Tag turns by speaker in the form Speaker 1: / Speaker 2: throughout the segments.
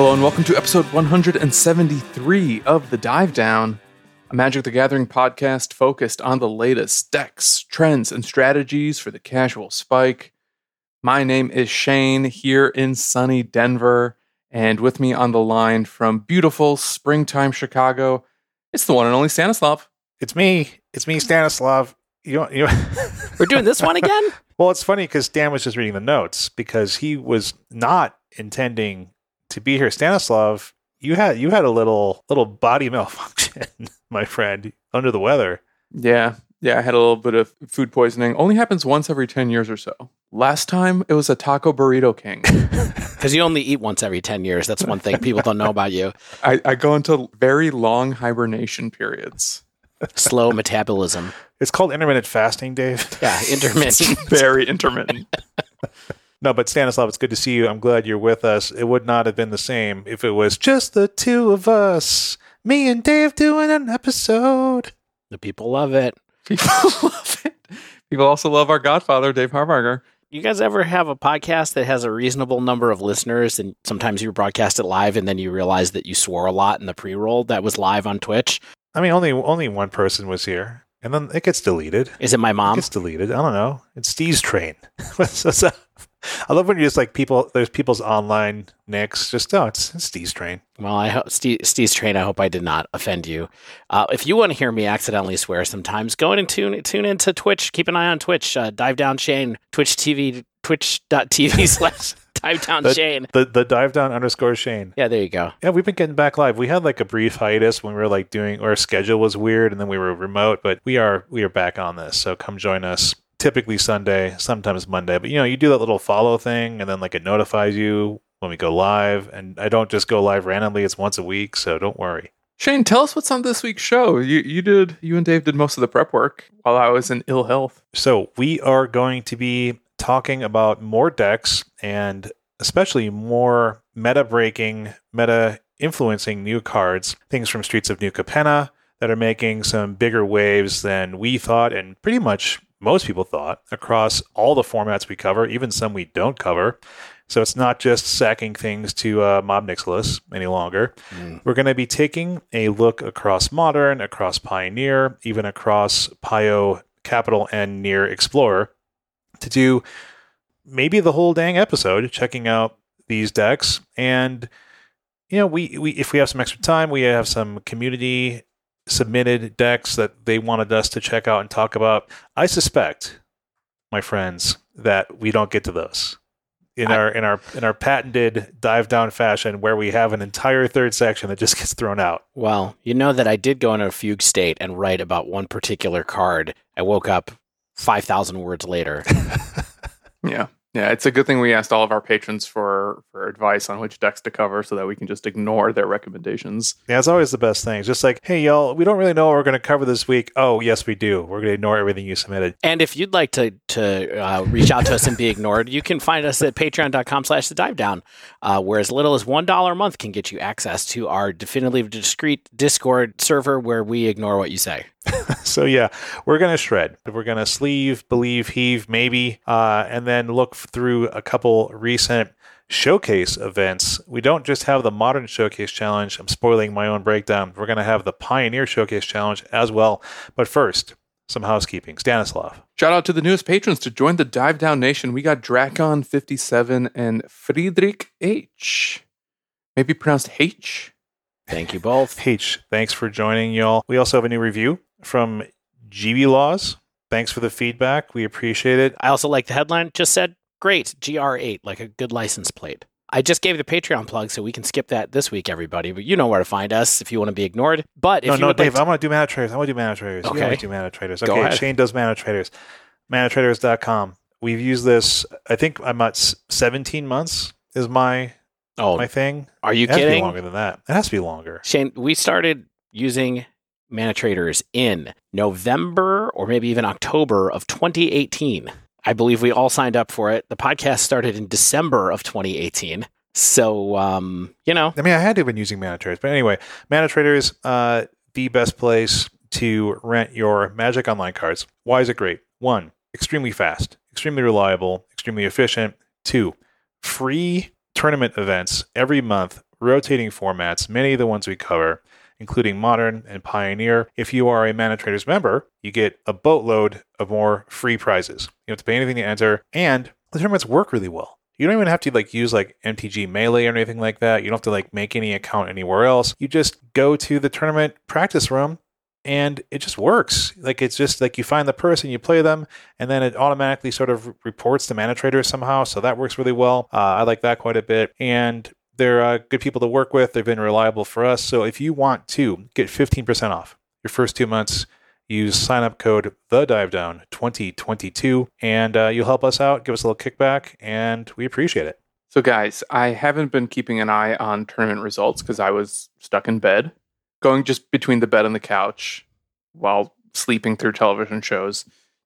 Speaker 1: Hello and welcome to episode 173 of The Dive Down, a Magic the Gathering podcast focused on the latest decks, trends, and strategies for the casual spike. My name is Shane here in sunny Denver, and with me on the line from beautiful springtime Chicago, it's the one and only Stanislav.
Speaker 2: It's me. It's me, Stanislav. You, you
Speaker 3: We're doing this one again?
Speaker 2: well, it's funny because Dan was just reading the notes because he was not intending to be here. Stanislav, you had you had a little little body malfunction, my friend, under the weather.
Speaker 1: Yeah, yeah, I had a little bit of food poisoning. Only happens once every 10 years or so. Last time it was a taco burrito king.
Speaker 3: Because you only eat once every 10 years. That's one thing people don't know about you.
Speaker 1: I, I go into very long hibernation periods.
Speaker 3: Slow metabolism.
Speaker 2: It's called intermittent fasting, Dave.
Speaker 3: Yeah, intermittent.
Speaker 1: Very intermittent.
Speaker 2: No, but Stanislav, it's good to see you. I'm glad you're with us. It would not have been the same if it was just the two of us, me and Dave doing an episode.
Speaker 3: the people love it.
Speaker 1: People love it. People also love our godfather, Dave Harbarger.
Speaker 3: You guys ever have a podcast that has a reasonable number of listeners and sometimes you broadcast it live and then you realize that you swore a lot in the pre-roll that was live on Twitch?
Speaker 2: I mean, only only one person was here, and then it gets deleted.
Speaker 3: Is it my
Speaker 2: It
Speaker 3: mom?
Speaker 2: gets deleted. I don't know. It's Steve's train. What's- what's up? I love when you just like people. There's people's online nicks. Just oh, it's, it's Steve's train.
Speaker 3: Well, I hope Steve, Steve's train. I hope I did not offend you. Uh, if you want to hear me accidentally swear sometimes, go in and tune tune into Twitch. Keep an eye on Twitch. Uh, Dive Down Shane. Twitch TV. Twitch.tv slash Dive Down
Speaker 2: The-
Speaker 3: Shane.
Speaker 2: The the dive down underscore Shane.
Speaker 3: Yeah, there you go.
Speaker 2: Yeah, we've been getting back live. We had like a brief hiatus when we were like doing our schedule was weird, and then we were remote. But we are we are back on this. So come join us. Typically Sunday, sometimes Monday. But you know, you do that little follow thing, and then like it notifies you when we go live. And I don't just go live randomly. It's once a week, so don't worry.
Speaker 1: Shane, tell us what's on this week's show. You you did you and Dave did most of the prep work while I was in ill health.
Speaker 2: So we are going to be talking about more decks and especially more meta breaking, meta influencing new cards, things from Streets of New Capenna that are making some bigger waves than we thought and pretty much most people thought across all the formats we cover, even some we don't cover. So it's not just sacking things to uh, Ob Nixilis any longer.
Speaker 3: Mm.
Speaker 2: We're going to be taking a look across Modern, across Pioneer, even across Pio Capital and Near Explorer to do maybe the whole dang episode checking out these decks. And, you know, we, we if we have some extra time, we have some community submitted decks that they wanted us to check out and talk about. I suspect, my friends, that we don't get to those in
Speaker 3: I-
Speaker 2: our in our in our patented dive down fashion where we have an entire third section that just gets thrown out.
Speaker 3: Well, you know that I did go in a fugue state and write about one particular card. I woke up 5,000 words later.
Speaker 1: Yeah. Yeah, it's a good thing we asked all of our patrons for for advice on which decks to cover so that we can just ignore their recommendations.
Speaker 2: Yeah, it's always the best thing. It's just like, hey, y'all, we don't really know what we're going to cover this week. Oh, yes, we do. We're going to ignore everything you submitted.
Speaker 3: And if you'd like to to uh, reach out to us and be ignored, you can find us at patreon.com slash the dive down, uh, where as little as $1 a month can get you access to our definitively discreet Discord server where we ignore what you say.
Speaker 2: So, yeah, we're going to shred. We're going to sleeve, believe, heave, maybe, uh, and then look through a couple recent showcase events. We don't just have the Modern Showcase Challenge. I'm spoiling my own breakdown. We're going to have the Pioneer Showcase Challenge as well. But first, some housekeeping. Stanislav.
Speaker 1: Shout out to the newest patrons to join the Dive Down Nation. We got Drakon57 and Friedrich H. Maybe pronounced H.
Speaker 3: Thank you both.
Speaker 2: H, thanks for joining, y'all. We also have a new review from GB Laws. Thanks for the feedback. We appreciate it.
Speaker 3: I also like the headline. Just said, great, GR8, like a good license plate. I just gave the Patreon plug, so we can skip that this week, everybody. But you know where to find us if you want to be ignored. But if
Speaker 2: no,
Speaker 3: you
Speaker 2: no,
Speaker 3: would
Speaker 2: Dave,
Speaker 3: like
Speaker 2: I want to do mana traders. I want to do mana traders. You
Speaker 3: Okay.
Speaker 2: always do mana traders.
Speaker 3: Go
Speaker 2: Okay,
Speaker 3: ahead.
Speaker 2: Shane does mana traders. Manatraders.com. We've used this, I think I'm at 17 months is my
Speaker 3: oh,
Speaker 2: my thing.
Speaker 3: are you
Speaker 2: It to
Speaker 3: kidding?
Speaker 2: longer than that. It has to be longer.
Speaker 3: Shane, we started using Mana Traders in November or maybe even October of 2018. I believe we all signed up for it. The podcast started in December of 2018. So, um, you know,
Speaker 2: I mean, I had to have been using mana traders, but anyway, mana traders, uh, the best place to rent your Magic Online cards. Why is it great? One, extremely fast, extremely reliable, extremely efficient. Two, free tournament events every month rotating formats, many of the ones we cover, including Modern and Pioneer. If you are a Mana Traders member, you get a boatload of more free prizes. You don't have to pay anything to enter, and the tournaments work really well. You don't even have to like use like MTG Melee or anything like that. You don't have to like make any account anywhere else. You just go to the tournament practice room and it just works. Like it's just like you find the person, you play them, and then it automatically sort of reports to Mana Trader somehow. So that works really well. Uh, I like that quite a bit. And they're uh, good people to work with. They've been reliable for us. So if you want to get 15% off your first two months, use sign up code the dive down 2022 and uh, you'll help us out give us a little kickback and we appreciate it
Speaker 1: So, guys, I haven't been keeping an eye on tournament results because I was stuck in bed, going just between the bed and the couch while sleeping through television shows.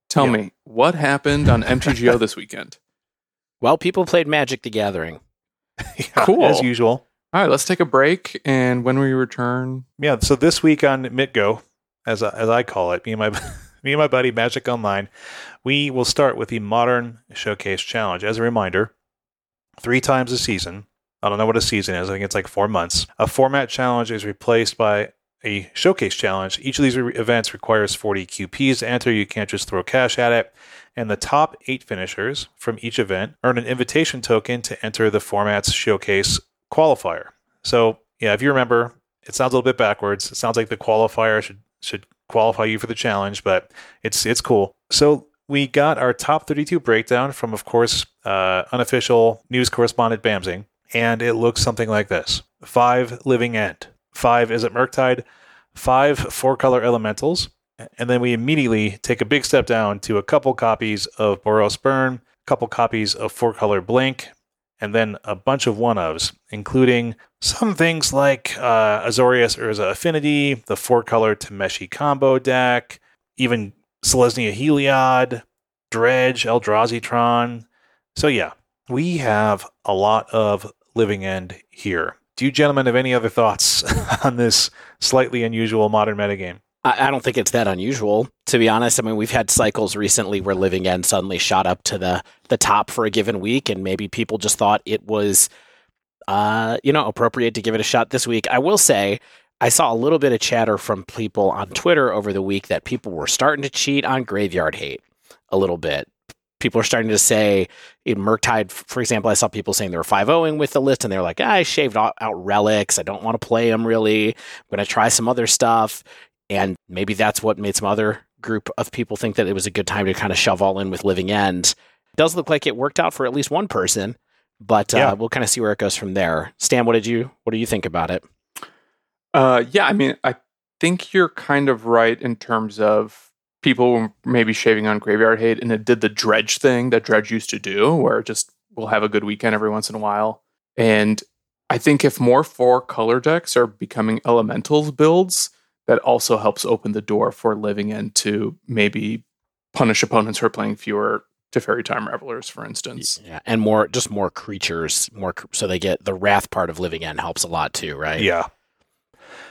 Speaker 1: Tell
Speaker 2: Yeah.
Speaker 1: me, what happened on MTGO this weekend?
Speaker 3: Well, people played Magic the Gathering.
Speaker 2: Yeah,
Speaker 1: Cool.
Speaker 2: as usual
Speaker 1: All right, let's take a break. And when we return,
Speaker 2: yeah so this week on mitgo as, I- as i call it me and my me and my buddy magic online we will start with the modern showcase challenge as a reminder three times a season i don't know what a season is i think it's like four months a format challenge is replaced by a showcase challenge. Each of these re- events requires 40 qps to enter. You can't just throw cash at it. And the top eight finishers from each event earn an invitation token to enter the format's showcase qualifier. So yeah if you remember it sounds a little bit backwards. It sounds like the qualifier should should qualify you for the challenge but it's it's cool. So we got our top 32 breakdown from of course uh, unofficial news correspondent bamsing and it looks something like this. Five living end five is it murktide five four color elementals and then we immediately take a big step down to a couple copies of boros burn a couple copies of four color blink and then a bunch of one ofs, including some things like uh, Azorius Urza Affinity, the four color Tameshi combo deck, even Selesnya Heliod, Dredge, Eldrazi Tron. So, yeah, we have a lot of living end here. Do you gentlemen have any other thoughts on this slightly unusual modern metagame?
Speaker 3: I, I don't think it's that unusual, to be honest. I mean, we've had cycles recently where Living End suddenly shot up to the the top for a given week, and maybe people just thought it was, uh, you know, appropriate to give it a shot this week. I will say, I saw a little bit of chatter from people on Twitter over the week that people were starting to cheat on Graveyard Hate a little bit. People are starting to say in Murktide, for example, I saw people saying they were 5 0ing with the list and they're like, I shaved out, out relics. I don't want to play them really. I'm going to try some other stuff. And maybe that's what made some other group of people think that it was a good time to kind of shove all in with Living End. does look like it worked out for at least one person, but uh,
Speaker 2: Yeah.
Speaker 3: we'll kind of see where it goes from there. Stan, what did you what do you think about it?
Speaker 1: uh, yeah, I mean, I think you're kind of right in terms of people were maybe shaving on graveyard hate, and it did the dredge thing that dredge used to do, where it just we'll have a good weekend every once in a while. And I think if more four color decks are becoming elementals builds, that also helps open the door for living end to maybe punish opponents who are playing fewer Teferi Time Ravelers, for instance.
Speaker 3: Yeah, and more just more creatures, more so they get the wrath part of Living End helps a lot too, right?
Speaker 2: Yeah.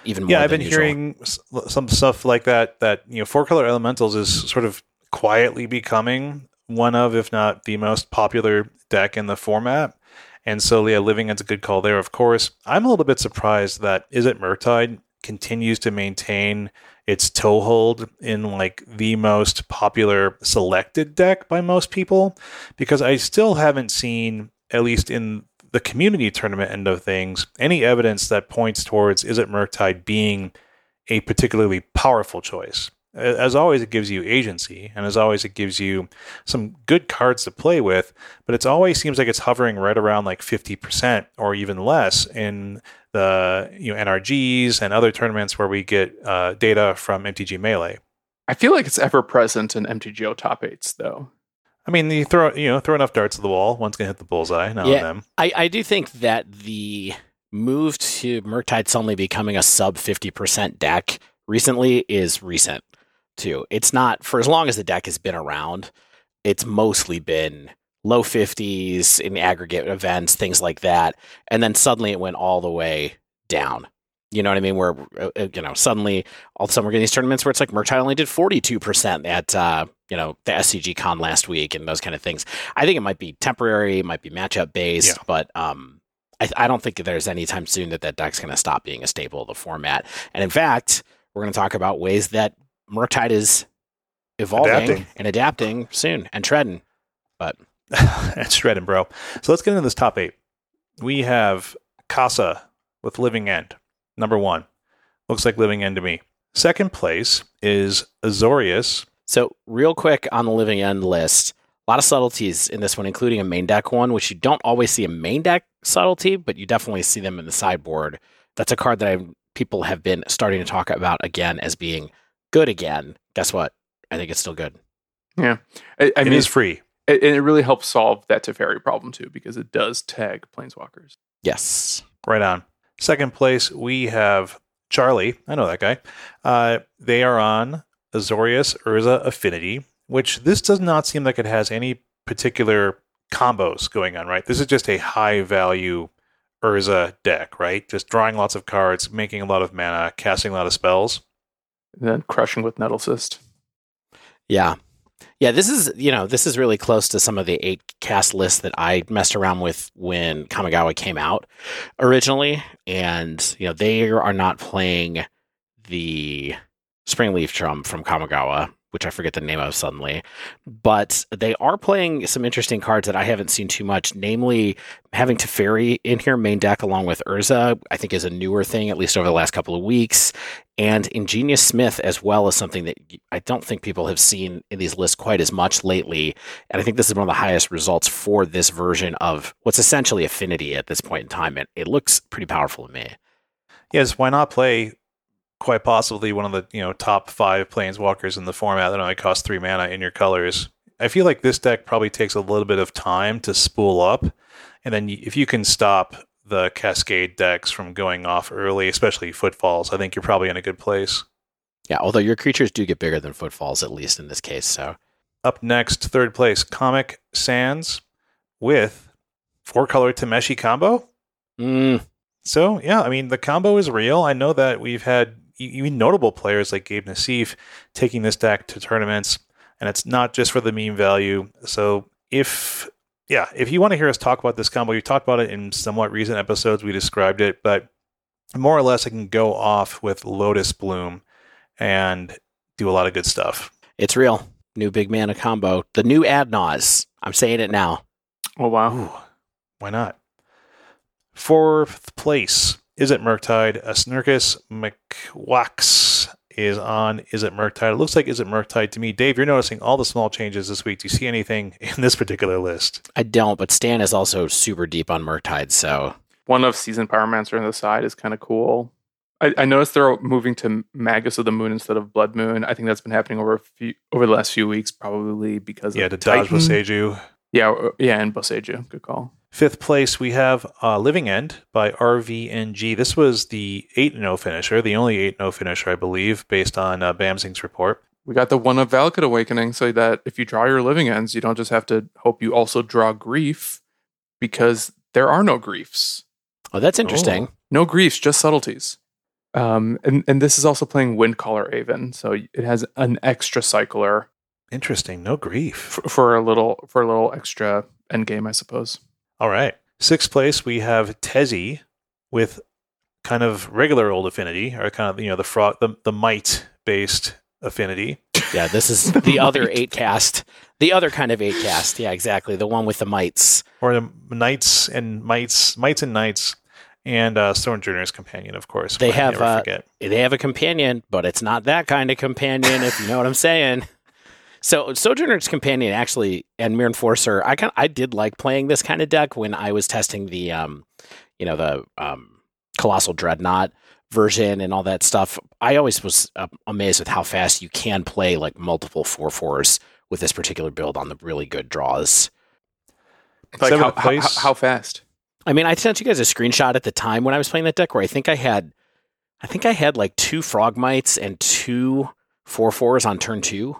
Speaker 3: Even more.
Speaker 2: yeah i've been
Speaker 3: usual.
Speaker 2: hearing some stuff like that that you know four color elementals is sort of quietly becoming one of if not the most popular deck in the format and so yeah living as a good call there of course i'm a little bit surprised that is it murktide continues to maintain its toehold in like the most popular selected deck by most people because i still haven't seen at least in the community tournament end of things, any evidence that points towards Is It Murktide being a particularly powerful choice. As always, it gives you agency, and as always, it gives you some good cards to play with, but it always seems like it's hovering right around like 50% or even less in the you know NRGs and other tournaments where we get uh, data from MTG Melee.
Speaker 1: I feel like it's ever present in MTGO top eights, though.
Speaker 2: I mean, you throw you know throw enough darts at the wall, one's gonna hit the bullseye now
Speaker 3: Yeah.
Speaker 2: then.
Speaker 3: I, I do think that the move to Murktide suddenly becoming a sub 50% deck recently is recent too. It's not for as long as the deck has been around, it's mostly been low 50s in aggregate events, things like that. And then suddenly it went all the way down. You know what I mean? Where, uh, uh, you know, suddenly all of a sudden we're getting these tournaments where it's like Murktide only did 42% at, uh, you know, the SCG con last week and those kind of things. I think it might be temporary, it might be matchup based,
Speaker 2: Yeah.
Speaker 3: but um, I, I don't think there's any time soon that that deck's going to stop being a staple of the format. And in fact, we're going to talk about ways that Murktide is evolving
Speaker 2: Adapting.
Speaker 3: and adapting soon and treading.
Speaker 2: But that's shredding, bro. So let's get into this top eight. We have Casa with Living End, number one. Looks like Living End to me. Second place is Azorius.
Speaker 3: So, real quick on the living end list, a lot of subtleties in this one, including a main deck one, which you don't always see a main deck subtlety, but you definitely see them in the sideboard. That's a card that I, people have been starting to talk about again as being good again. Guess what? I think it's still good.
Speaker 1: I, I
Speaker 2: It
Speaker 1: mean,
Speaker 2: is free.
Speaker 1: it, and it really helps solve that Teferi problem too, because it does tag planeswalkers.
Speaker 3: Yes.
Speaker 2: Right on. Second place, we have Charlie. I know that guy. Uh, they are on Azorius Urza Affinity, which this does not seem like it has any particular combos going on, right? This is just a high value Urza deck, right? Just drawing lots of cards, making a lot of mana, casting a lot of spells.
Speaker 1: And then crushing with Nettlecyst.
Speaker 3: Yeah. Yeah, this is, you know, this is really close to some of the eight cast lists that I messed around with when Kamigawa came out originally. And, you know, they are not playing the Springleaf Drum from Kamigawa, which I forget the name of suddenly. But they are playing some interesting cards that I haven't seen too much, namely having Teferi in here, main deck, along with Urza, I think is a newer thing, at least over the last couple of weeks. And Ingenious Smith as well is something that I don't think people have seen in these lists quite as much lately. And I think this is one of the highest results for this version of what's essentially Affinity at this point in time. And it looks pretty powerful to me.
Speaker 2: Yes, why not play quite possibly one of the you know top five planeswalkers in the format that only costs three mana in your colors? I feel like this deck probably takes a little bit of time to spool up, and then if you can stop the cascade decks from going off early, especially footfalls, I think you're probably in a good place.
Speaker 3: Yeah, although your creatures do get bigger than footfalls, at least in this case. So
Speaker 2: Up next, third place, Comic Sans with four color Tameshi combo.
Speaker 3: mm,
Speaker 2: So yeah, I mean the combo is real. I know that we've had even notable players like Gabe Nassif taking this deck to tournaments, and it's not just for the meme value. So if yeah, if you want to hear us talk about this combo, we talked about it in somewhat recent episodes. We described it, but more or less, I can go off with Lotus Bloom and do a lot of good stuff.
Speaker 3: it's real. New big mana combo. The new Adnaz. I'm saying it now.
Speaker 1: Oh wow.
Speaker 2: Ooh, why not? Fourth place. Is it Murktide? A Snurkus McWax is on Is it Murktide? It looks like Is it Murktide to me. Dave, you're noticing all the small changes this week. Do you see anything in this particular list?
Speaker 3: I don't, but Stan is also super deep on Murktide. So
Speaker 1: One of Season Pyromancer on the side is kind of cool. I, I noticed they're moving to Magus of the Moon instead of Blood Moon. I think that's been happening over a few over the last few weeks, probably because
Speaker 2: Yeah,
Speaker 1: of
Speaker 2: to dodge
Speaker 1: Titan.
Speaker 2: Boseiju.
Speaker 1: Yeah, yeah, and Boseiju. Good call.
Speaker 2: Fifth place, we have uh, Living End by RVNG. This was the 8 0 finisher, the only 8 0 finisher, I believe, based on uh, Bamsing's report.
Speaker 1: We got the one of Valakut Awakening, so that if you draw your living ends, you don't just have to hope you also draw grief, because there are no griefs.
Speaker 3: oh, that's interesting.
Speaker 1: No griefs, just subtleties. Um, and, and this is also playing Windcaller Aven, so it has an extra cycler
Speaker 2: Interesting. No grief.
Speaker 1: f- for a little for a little extra endgame, I suppose.
Speaker 2: All right. Sixth place, we have Tezzy with kind of regular old affinity, or kind of you know the frog, the, the might based affinity.
Speaker 3: Yeah, this is the other eight cast. The other kind of eight cast. Yeah, exactly. The one with the mites.
Speaker 2: or the knights and mites, mites and knights, and uh, Sojourner's companion, of course.
Speaker 3: They have, uh. They have a companion, but it's not that kind of companion, if you know what I'm saying. So Sojourner's Companion actually and Myr Enforcer, I kind I did like playing this kind of deck when I was testing the um you know the um Colossal Dreadnought version and all that stuff. I always was uh, amazed with how fast you can play like multiple four fours with this particular build on the really good draws.
Speaker 1: Like how, how, how, how fast?
Speaker 3: I mean, I sent you guys a screenshot at the time when I was playing that deck where I think I had, I think I had like two Frogmites and two four fours on turn two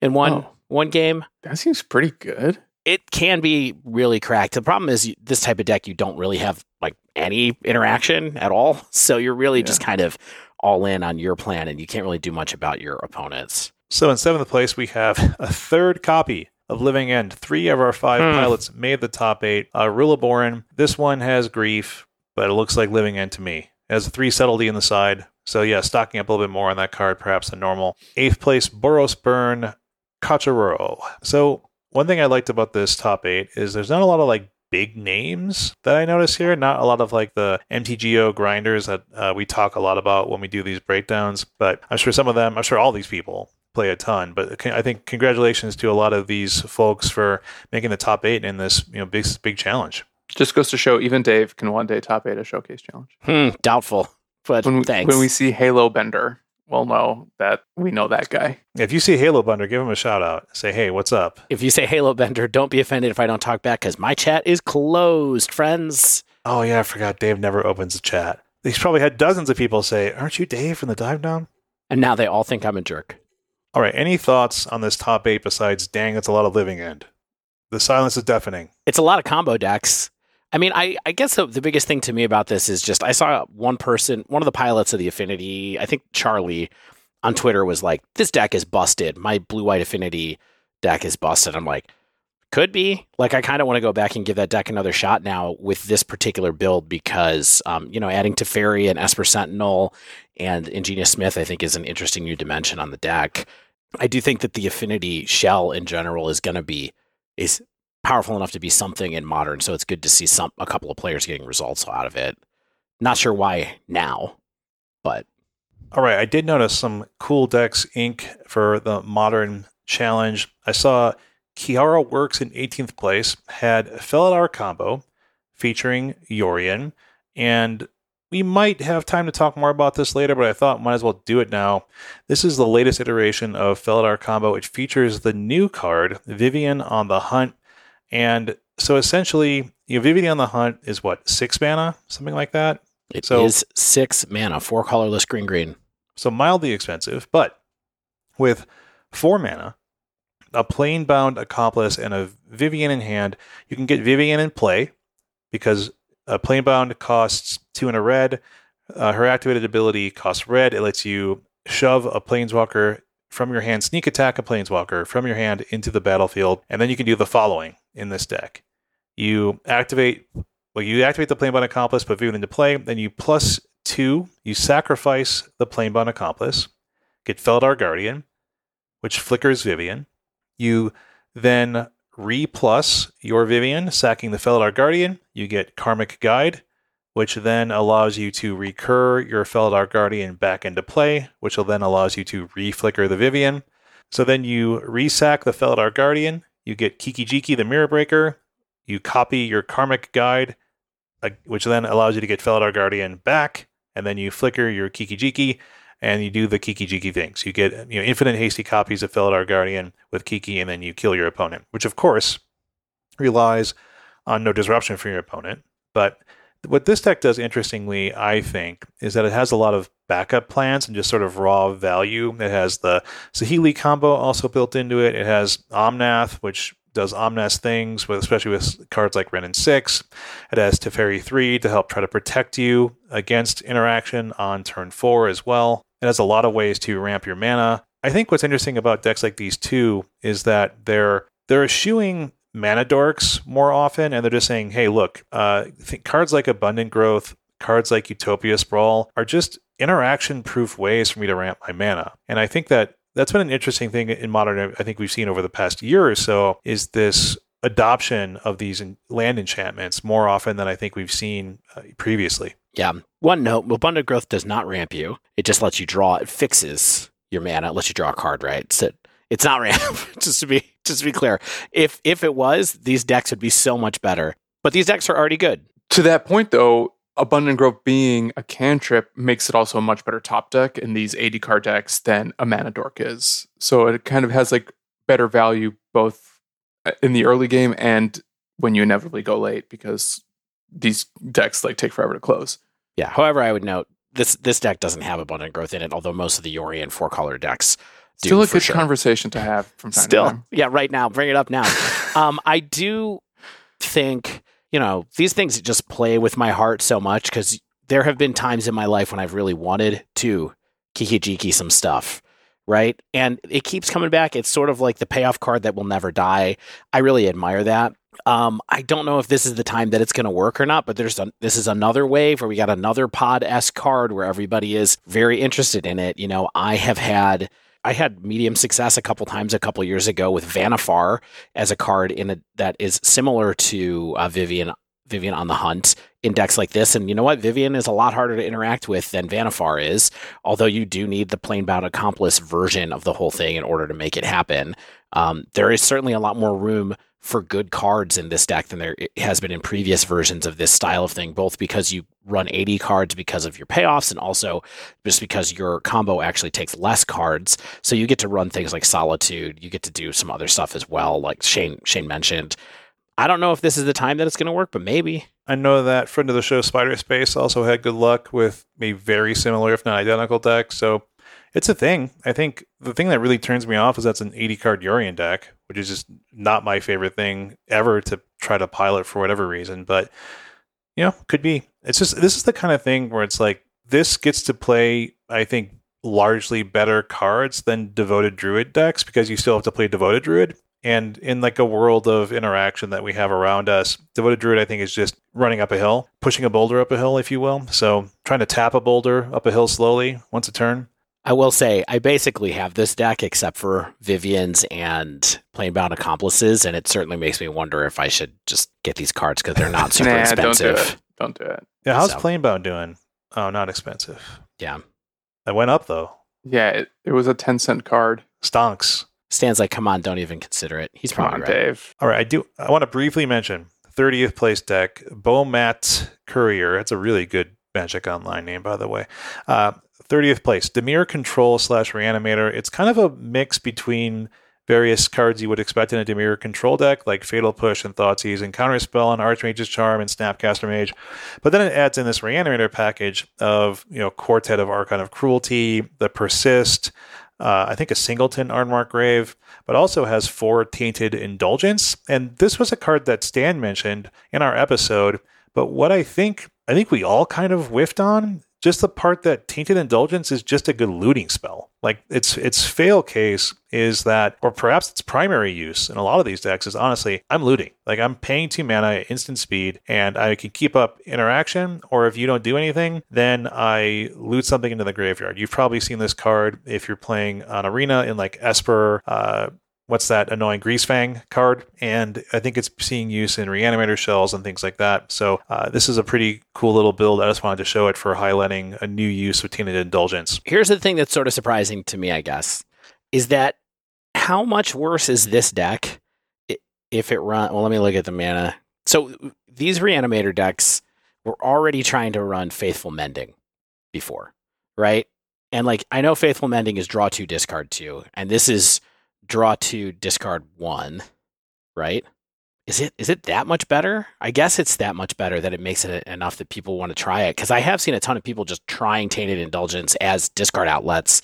Speaker 3: in one
Speaker 1: Oh.
Speaker 3: one game.
Speaker 1: That seems pretty good.
Speaker 3: It can be really cracked. The problem is you, this type of deck you don't really have like any interaction at all, so you're really
Speaker 1: Yeah.
Speaker 3: just kind of all in on your plan, and you can't really do much about your opponents.
Speaker 2: So in seventh place, we have a third copy of Living End. Three of our five
Speaker 3: Hmm.
Speaker 2: pilots made the top eight. Uh, Rillaborin, this one has grief, but it looks like Living End to me. It has a three subtlety in the side. So yeah, stocking up a little bit more on that card perhaps than normal. Eighth place, Boros Burn, Kachuroro. So one thing I liked about this top eight is there's not a lot of like big names that I notice here. Not a lot of like the MTGO grinders that uh, we talk a lot about when we do these breakdowns. But I'm sure some of them, I'm sure all these people play a ton. But I think congratulations to a lot of these folks for making the top eight in this you know big big challenge.
Speaker 1: Just goes to show even Dave can one day top eight a showcase challenge.
Speaker 3: Hmm, doubtful. But
Speaker 1: When we,
Speaker 3: thanks.
Speaker 1: when we see Halo Bender, we'll know that we know that guy.
Speaker 2: If you see Halo Bender, give him a shout out. Say hey, what's up?
Speaker 3: if you say Halo Bender, don't be offended if I don't talk back because my chat is closed, friends.
Speaker 2: Oh yeah, I forgot. Dave never opens the chat. He's probably had dozens of people say, "Aren't you Dave from the Dive Down?"
Speaker 3: And now they all think I'm a jerk.
Speaker 2: All right. Any thoughts on this top eight besides, dang, it's a lot of living end? The silence is deafening.
Speaker 3: It's a lot of combo decks. I mean, I, I guess the, the biggest thing to me about this is just I saw one person, one of the pilots of the Affinity, I think Charlie on Twitter was like, This deck is busted. My blue white Affinity deck is busted. I'm like, could be. Like, I kind of want to go back and give that deck another shot now with this particular build because, um, you know, adding Teferi and Esper Sentinel and Ingenious Smith, I think, is an interesting new dimension on the deck. I do think that the Affinity shell in general is going to be is powerful enough to be something in modern. So it's good to see some a couple of players getting results out of it. Not sure why now, but
Speaker 2: All right. I did notice some cool decks ink for the modern challenge. I saw Kiara Works in 18th place had Felidar combo featuring Yorion, and we might have time to talk more about this later, but I thought might as well do it now. This is the latest iteration of Felidar combo. It features the new card, Vivien on the Hunt. And so essentially, you know, Vivien on the Hunt is what, six mana? Something like that?
Speaker 3: it is
Speaker 2: So-
Speaker 3: six mana, four colorless green green.
Speaker 2: So mildly expensive, but with four mana, a Planebound accomplice, and a Vivien in hand, you can get Vivien in play because a Planebound costs two and a red. Uh, her activated ability costs red. It lets you shove a planeswalker from your hand, sneak attack a planeswalker from your hand into the battlefield, and then you can do the following in this deck. You activate well, you activate the Planebound accomplice, put Vivien into play, then you plus two, you sacrifice the Planebound accomplice, get Felidar Guardian, which flickers Vivien. You then re plus your Vivien, sacking the Felidar Guardian. You get Karmic Guide, which then allows you to recur your Felidar Guardian back into play, which will then allows you to re-flicker the Vivien. So then you resack the Felidar Guardian. You get Kiki Jiki, the Mirror Breaker. You copy your Karmic Guide, uh, which then allows you to get Felidar Guardian back, and then you flicker your Kiki Jiki, and you do the Kiki Jiki things. You get you know infinite hasty copies of Felidar Guardian with Kiki, and then you kill your opponent, which of course relies on no disruption from your opponent. But what this deck does interestingly, I think, is that it has a lot of backup plans and just sort of raw value. It has the Saheeli combo also built into it. It has Omnath, which does Omnath things, with, especially with cards like Wrenn and Six. It has Teferi 3 to help try to protect you against interaction on turn 4 as well. It has a lot of ways to ramp your mana. I think what's interesting about decks like these two is that they're they're eschewing mana dorks more often, and they're just saying, "Hey, look, uh, cards like Abundant Growth, cards like Utopia Sprawl are just interaction-proof ways for me to ramp my mana." And I think that that's been an interesting thing in modern. I think we've seen over the past year or so is this adoption of these land enchantments more often than I think we've seen uh, previously.
Speaker 3: Yeah. One note: abundant growth does not ramp you. It just lets you draw. It fixes your mana. It lets you draw a card. Right. So it's not ramp. just to be just to be clear, if if it was, these decks would be so much better. But these decks are already good.
Speaker 1: To that point, though, Abundant Growth being a cantrip makes it also a much better top deck in these 80 card decks than a Mana Dork is. So it kind of has like better value both uh, in the early game and when you inevitably go late because these decks like take forever to close.
Speaker 3: Yeah. However, I would note this this deck doesn't have abundant growth in it, although most of the Yorion four color decks.
Speaker 1: Still a good
Speaker 3: sure.
Speaker 1: conversation to have from time to
Speaker 3: Still,
Speaker 1: time.
Speaker 3: yeah. Right now, bring it up now. um, I do think you know these things just play with my heart so much because there have been times in my life when I've really wanted to kiki jiki some stuff, right? And it keeps coming back. It's sort of like the payoff card that will never die. I really admire that. Um, I don't know if this is the time that it's going to work or not, but there's a, this is another wave where we got another pod s card where everybody is very interested in it. You know, I have had I had medium success a couple times a couple years ago with Vannifar as a card in a, that is similar to uh, Vivien Vivien on the Hunt in decks like this. And you know what? Vivien is a lot harder to interact with than Vannifar is, although you do need the Planebound Accomplice version of the whole thing in order to make it happen. Um, there is certainly a lot more room for good cards in this deck than there has been in previous versions of this style of thing, both because you run 80 cards because of your payoffs and also just because your combo actually takes less cards. So you get to run things like Solitude. You get to do some other stuff as well, like Shane Shane mentioned. I don't know if this is the time that it's going to work, but maybe.
Speaker 2: I know that friend of the show, Spider Space, also had good luck with a very similar, if not identical deck. So it's a thing. I think the thing that really turns me off is that's an 80 card Yorion deck, which is just not my favorite thing ever to try to pilot for whatever reason. But, you know, could be. It's just, this is the kind of thing where it's like, this gets to play, I think, largely better cards than devoted druid decks because you still have to play devoted druid and in like a world of interaction that we have around us, Devoted Druid, I think, is just running up a hill, pushing a boulder up a hill, if you will. So trying to tap a boulder up a hill slowly once a turn.
Speaker 3: I will say, I basically have this deck except for Vivien's and Planebound Accomplices, and it certainly makes me wonder if I should just get these cards because they're not super
Speaker 1: nah,
Speaker 3: expensive.
Speaker 1: Don't do it. Don't do it.
Speaker 2: Yeah, how's
Speaker 3: So-
Speaker 2: Planebound doing? Oh, not expensive.
Speaker 3: Yeah.
Speaker 2: It went up though.
Speaker 1: Yeah, it, it was a 10 cent card.
Speaker 2: Stonks.
Speaker 3: Stan's like, come on, don't even consider it. He's
Speaker 1: Come
Speaker 3: probably
Speaker 1: on,
Speaker 3: right.
Speaker 1: Dave.
Speaker 2: All right, I do. I want to briefly mention 30th place deck, Bomat Courier. That's a really good Magic Online name, by the way. Uh, 30th place, Dimir Control slash Reanimator. It's kind of a mix between various cards you would expect in a Dimir Control deck, like Fatal Push and Thoughtseize and Counterspell and Archmage's Charm and Snapcaster Mage. But then it adds in this Reanimator package of, you know, Quartet of Archon of Cruelty, the Persist, uh, I think a Singleton Unmarked Grave, but also has four Tainted Indulgence. And this was a card that Stan mentioned in our episode. But what I think, I think we all kind of whiffed on just the part that Tainted Indulgence is just a good looting spell. Like its its fail case is that, or perhaps its primary use in a lot of these decks is honestly, I'm looting. Like I'm paying two mana at instant speed, and I can keep up interaction. Or if you don't do anything, then I loot something into the graveyard. You've probably seen this card if you're playing on Arena in like Esper. Uh, what's that annoying Greasefang card? And I think it's seeing use in reanimator shells and things like that. So uh, this is a pretty cool little build. I just wanted to show it for highlighting a new use of Tainted Indulgence.
Speaker 3: Here's the thing that's sort of surprising to me, I guess, is that how much worse is this deck if it run? Well, let me look at the mana. So these reanimator decks were already trying to run Faithful Mending before, right? And like I know Faithful Mending is draw two, discard two, and this is draw two, discard one, right? Is it is it that much better? I guess it's that much better that it makes it enough that people want to try it. Because I have seen a ton of people just trying Tainted Indulgence as discard outlets,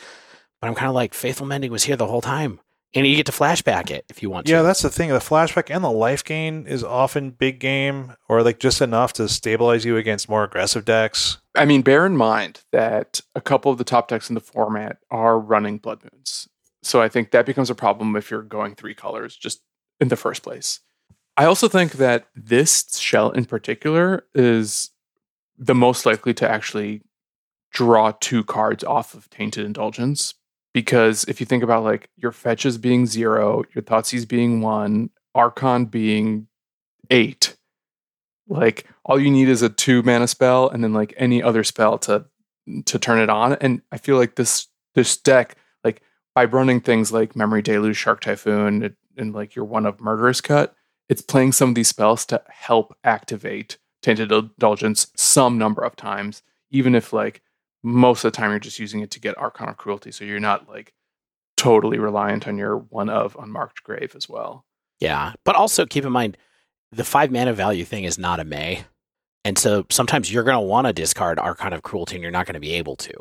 Speaker 3: but I'm kind of like Faithful Mending was here the whole time, and you get to flashback it if you want to.
Speaker 2: Yeah, that's the thing. The flashback and the life gain is often big game or like just enough to stabilize you against more aggressive decks.
Speaker 1: I mean, bear in mind that a couple of the top decks in the format are running Blood Moons. So I think that becomes a problem if you're going three colors just in the first place. I also think that this shell in particular is the most likely to actually draw two cards off of Tainted Indulgence. Because if you think about like your fetches being zero, your Thoughtseize being one, Archon being eight, like all you need is a two mana spell and then like any other spell to to turn it on. And I feel like this this deck, by running things like Memory Deluge, Shark Typhoon, and, and like your one of Murderous Cut, it's playing some of these spells to help activate Tainted Indulgence some number of times, even if like most of the time you're just using it to get Archon of Cruelty. So you're not like totally reliant on your one of Unmarked Grave as well.
Speaker 3: Yeah, but also keep in mind the five mana value thing is not a May, and so sometimes you're going to want to discard Archon of Cruelty, and you're not going to be able to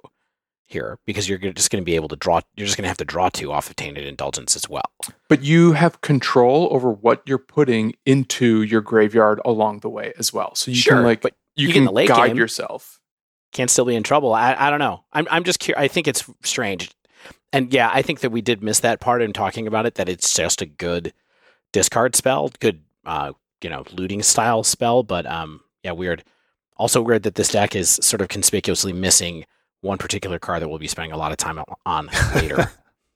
Speaker 3: here because you're just going to be able to draw. You're just going to have to draw two off of Tainted Indulgence as well.
Speaker 1: But you have control over what you're putting into your graveyard along the way as well. So you
Speaker 3: Sure,
Speaker 1: can like
Speaker 3: but
Speaker 1: you,
Speaker 3: you
Speaker 1: can
Speaker 3: late
Speaker 1: guide
Speaker 3: game.
Speaker 1: yourself.
Speaker 3: can't still be in trouble. I, I don't know. I'm I'm just curious. I think it's strange. And yeah, I think that we did miss that part in talking about it. That it's just a good discard spell, good uh, you know looting style spell. But um, yeah, weird. Also weird that this deck is sort of conspicuously missing one particular car that we'll be spending a lot of time on later.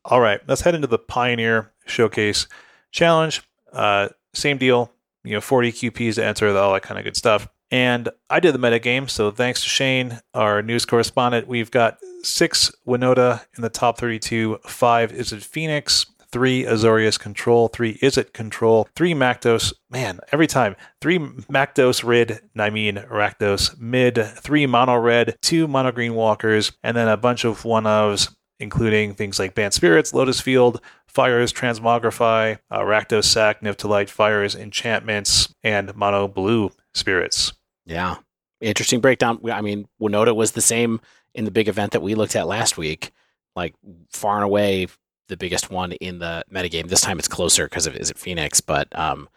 Speaker 2: All right, let's head into the Pioneer Showcase Challenge. Uh, same deal, you know, 40 QPs to enter, all that kind of good stuff. And I did the metagame, so thanks to Shane, our news correspondent. We've got six Winota in the top 32, five is in Phoenix, three Azorius Control, three Izzet Control, three Maktos. Man, every time. Three Maktos Rid, I mean Rakdos Mid, three Mono Red, two Mono Green Walkers, and then a bunch of one ofs, including things like Bant Spirits, Lotus Field, Fires, Transmogrify, uh, Rakdos Sack, Light, Fires, Enchantments, and Mono Blue Spirits.
Speaker 3: Yeah. Interesting breakdown. I mean, Winota was the same in the big event that we looked at last week, like far and away the biggest one in the metagame. This time it's closer because of Izzet Phoenix, but um,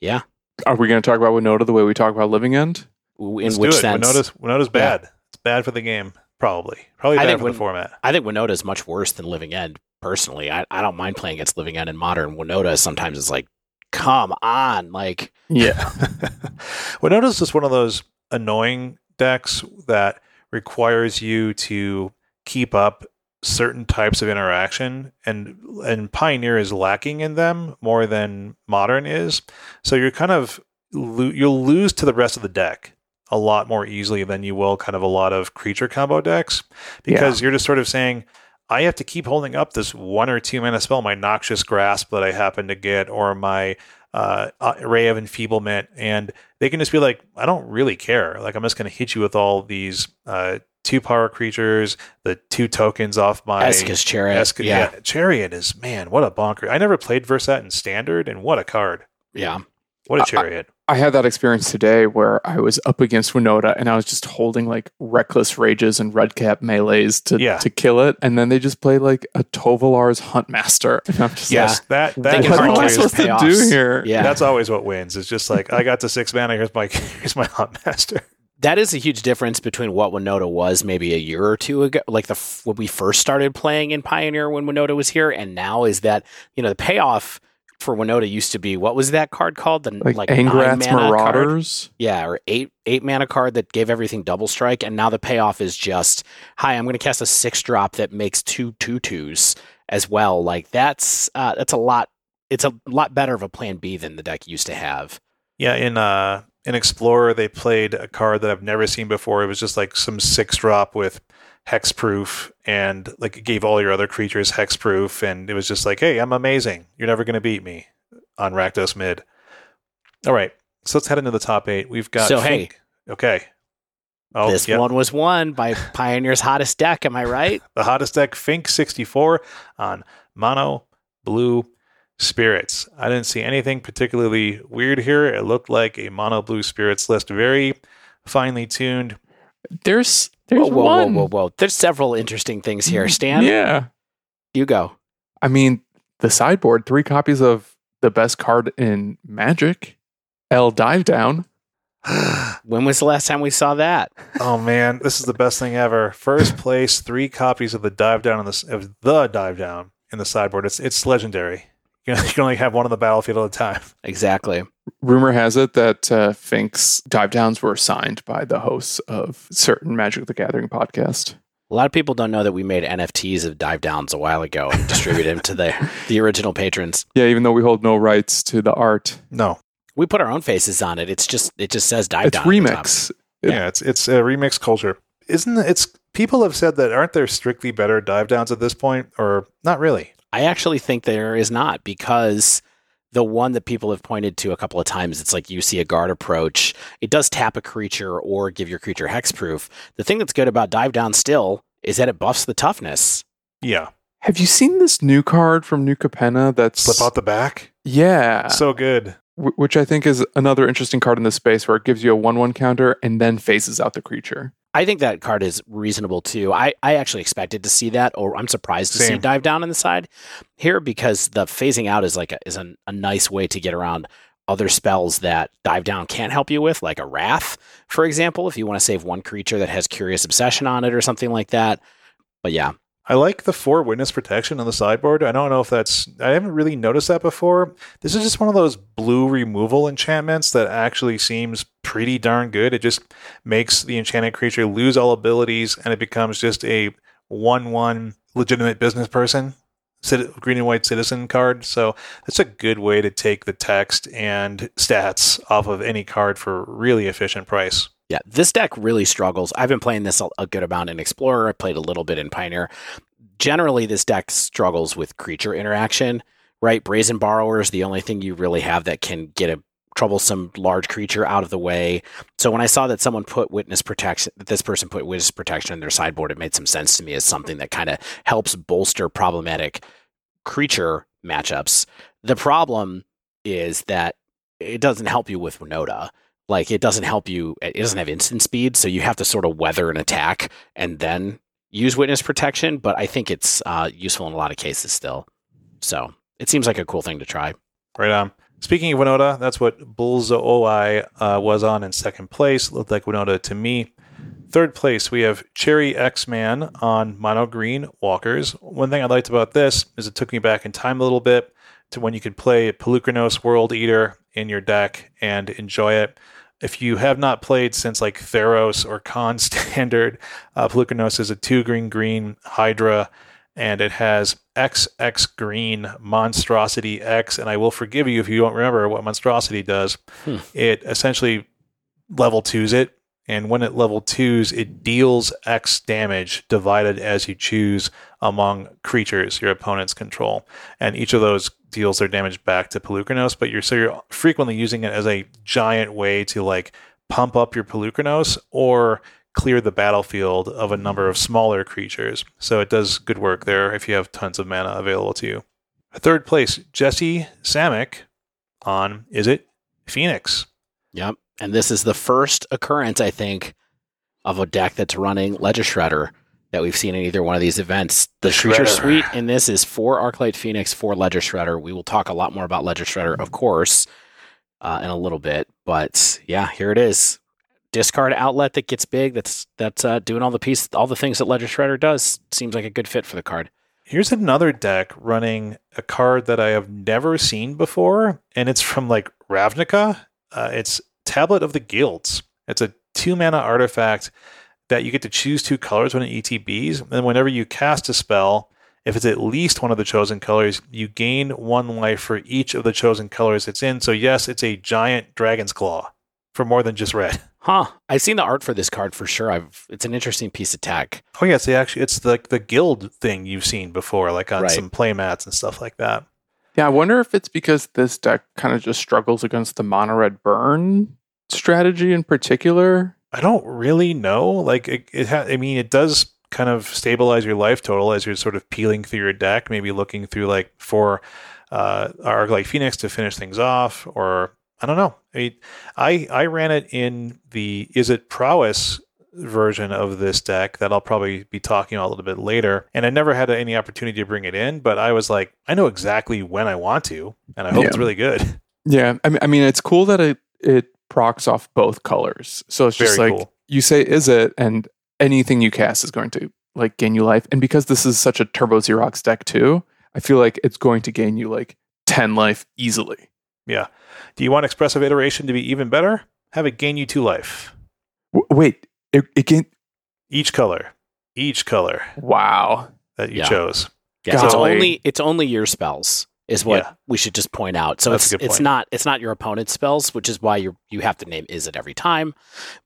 Speaker 3: yeah.
Speaker 1: Are we going to talk about Winota the way we talk about Living End?
Speaker 3: In
Speaker 2: Let's
Speaker 3: which
Speaker 2: do it.
Speaker 3: sense?
Speaker 2: Winota's, Winota's bad. Yeah. It's bad for the game, probably. Probably bad for
Speaker 3: Win-
Speaker 2: the format.
Speaker 3: I think Winota is much worse than Living End. Personally, I, I don't mind playing against Living End in Modern. Winota sometimes is like, come on, like
Speaker 1: yeah.
Speaker 2: Winota's just one of those annoying decks that requires you to keep up certain types of interaction and and pioneer is lacking in them more than modern is so you're kind of lo- you'll lose to the rest of the deck a lot more easily than you will kind of a lot of creature combo decks because yeah. you're just sort of saying I have to keep holding up this one or two mana spell, my Noxious Grasp that I happen to get, or my uh, Ray of Enfeeblement, and they can just be like, I don't really care. Like, I'm just going to hit you with all these uh, two power creatures, the two tokens off my
Speaker 3: Esika's Chariot.
Speaker 2: yeah. yeah. Chariot is man, what a bonker! I never played Versat in Standard, and what a card!
Speaker 3: Yeah,
Speaker 2: what a Chariot!
Speaker 1: I, I had that experience today where I was up against Winota and I was just holding like reckless rages and Redcap Melees to
Speaker 2: yeah.
Speaker 1: to kill it, and then they just play like a Tovolar's Huntmaster, and I'm just
Speaker 2: yes,
Speaker 1: like,
Speaker 2: that that
Speaker 1: what am I supposed to do here?
Speaker 3: Yeah,
Speaker 2: that's always what wins. It's just like I got to six mana. Here's my here's my Huntmaster
Speaker 3: that is a huge difference between what Winota was maybe a year or two ago, like the when we first started playing in Pioneer when Winota was here, and now is that you know the payoff for Winota used to be what was that card called the
Speaker 1: like, like Angrath's Marauders,
Speaker 3: card? yeah, or eight eight mana card that gave everything double strike, and now the payoff is just hi, I'm going to cast a six drop that makes two two twos as well. Like that's uh, that's a lot. It's a lot better of a plan B than the deck used to have.
Speaker 2: Yeah, in uh in Explorer, they played a card that I've never seen before. It was just like some six drop with hexproof and like it gave all your other creatures hexproof. And it was just like, hey, I'm amazing. You're never going to beat me on Rakdos mid. All right. So let's head into the top eight. We've got.
Speaker 3: So, Fink.
Speaker 2: hey. Okay.
Speaker 3: Oh, this yep. one was won by Pioneer's hottest deck. Am I right?
Speaker 2: the hottest deck, Fink 64 on mono, blue, spirits. I didn't see anything particularly weird here. It looked like a mono blue spirits list, very finely tuned.
Speaker 1: There's there's
Speaker 3: whoa, whoa,
Speaker 1: one.
Speaker 3: whoa, whoa, whoa. There's several interesting things here. Mm-hmm. Stan,
Speaker 1: yeah,
Speaker 3: you go.
Speaker 1: I mean, the sideboard, three copies of the best card in Magic, L Dive Down.
Speaker 3: when was the last time we saw that?
Speaker 2: oh man, this is the best thing ever. First place, three copies of the dive down in the of the dive down in the sideboard. It's it's legendary. You, know, you can only have one on the battlefield at a time.
Speaker 3: Exactly.
Speaker 1: Rumor has it that uh, Fink's dive downs were signed by the hosts of certain Magic the Gathering podcast.
Speaker 3: A lot of people don't know that we made NFTs of dive downs a while ago and distributed them to the the original patrons.
Speaker 1: Yeah, even though we hold no rights to the art.
Speaker 2: No,
Speaker 3: we put our own faces on it. It's just it just says dive
Speaker 1: it's
Speaker 3: down.
Speaker 1: remix.
Speaker 2: Yeah. yeah, it's it's a remix culture. Isn't it, it's people have said that aren't there strictly better dive downs at this point or not really?
Speaker 3: I actually think there is not because the one that people have pointed to a couple of times, it's like you see a guard approach. It does tap a creature or give your creature hexproof. The thing that's good about dive down still is that it buffs the toughness.
Speaker 2: Yeah.
Speaker 1: Have you seen this new card from New Capenna that's
Speaker 2: slip out the back?
Speaker 1: Yeah.
Speaker 2: So good.
Speaker 1: W- which I think is another interesting card in this space where it gives you a 1 1 counter and then phases out the creature.
Speaker 3: I think that card is reasonable too. I, I actually expected to see that, or I'm surprised to Same. see dive down on the side here because the phasing out is like a, is a, a nice way to get around other spells that dive down can't help you with, like a wrath, for example, if you want to save one creature that has curious obsession on it or something like that. But yeah,
Speaker 2: I like the four witness protection on the sideboard. I don't know if that's I haven't really noticed that before. This is just one of those blue removal enchantments that actually seems pretty darn good. It just makes the enchanted creature lose all abilities and it becomes just a one one legitimate business person. Green and white citizen card. So that's a good way to take the text and stats off of any card for really efficient price.
Speaker 3: Yeah, this deck really struggles. I've been playing this a, good amount in Explorer. I played a little bit in Pioneer. Generally, this deck struggles with creature interaction, right? Brazen Borrower is the only thing you really have that can get a troublesome large creature out of the way. So when I saw that someone put witness protection, that this person put witness protection in their sideboard, it made some sense to me as something that kind of helps bolster problematic creature matchups. The problem is that it doesn't help you with Winota like it doesn't help you it doesn't have instant speed so you have to sort of weather an attack and then use witness protection but i think it's uh, useful in a lot of cases still. So it seems like a cool thing to try.
Speaker 2: Right on. Speaking of winota that's what bullseye uh, was on in second place. Looked like winota to me. Third place we have cherry x-man on mono green walkers. One thing i liked about this is it took me back in time a little bit to when you could play Polukranos World Eater in your deck and enjoy it if you have not played since like Theros or Con Standard, uh, is a two green green Hydra, and it has XX green Monstrosity X. And I will forgive you if you don't remember what Monstrosity does. Hmm. It essentially level twos it, and when it level twos, it deals X damage divided as you choose among creatures your opponents control, and each of those deals their damage back to Polukranos, but you're so you're frequently using it as a giant way to like pump up your Polukranos or clear the battlefield of a number of smaller creatures. So it does good work there if you have tons of mana available to you. Third place, Jesse Samick on Izzet Phoenix.
Speaker 3: Yep. And this is the first occurrence, I think, of a deck that's running Shredder that we've seen in either one of these events. The creature suite in this is four Arclight Phoenix, four Ledger Shredder. We will talk a lot more about Ledger Shredder, of course, uh, in a little bit. But yeah, here it is. Discard outlet that gets big. That's that's uh, doing all the piece, all the things that Ledger Shredder does. Seems like a good fit for the card.
Speaker 2: Here's another deck running a card that I have never seen before, and it's from like Ravnica. Uh, it's Tablet of the Guilds. It's a two mana artifact that you get to choose two colors when it ETBs. And whenever you cast a spell, if it's at least one of the chosen colors, you gain one life for each of the chosen colors it's in. So yes, it's a giant dragon's claw for more than just red.
Speaker 3: Huh. I've seen the art for this card for sure. I've it's an interesting piece of tech.
Speaker 2: Oh yeah, it's the actually it's like the, the guild thing you've seen before, like on right. some playmats and stuff like that.
Speaker 1: Yeah, I wonder if it's because this deck kind of just struggles against the mono red burn strategy in particular.
Speaker 2: I don't really know. Like it, it ha- I mean, it does kind of stabilize your life total as you're sort of peeling through your deck, maybe looking through like for uh, like Phoenix to finish things off, or I don't know. I mean, I I ran it in the Izzet Prowess version of this deck that I'll probably be talking about a little bit later. And I never had any opportunity to bring it in, but I was like, I know exactly when I want to, and I hope yeah. it's really good.
Speaker 1: Yeah, I mean, I mean, it's cool that it it procs off both colors. So it's just Very like cool. you say Izzet and anything you cast is going to like gain you life. And because this is such a Turbo Xerox deck too, I feel like it's going to gain you like 10 life easily.
Speaker 2: Yeah. Do you want expressive iteration to be even better? Have it gain you two life.
Speaker 1: W- wait, it, it gain
Speaker 2: each color. Each color.
Speaker 1: Wow.
Speaker 2: That you yeah. chose.
Speaker 3: Yeah, so it's only it's only your spells is what yeah. we should just point out. So That's it's it's not it's not your opponent's spells, which is why you you have to name Izzet every time,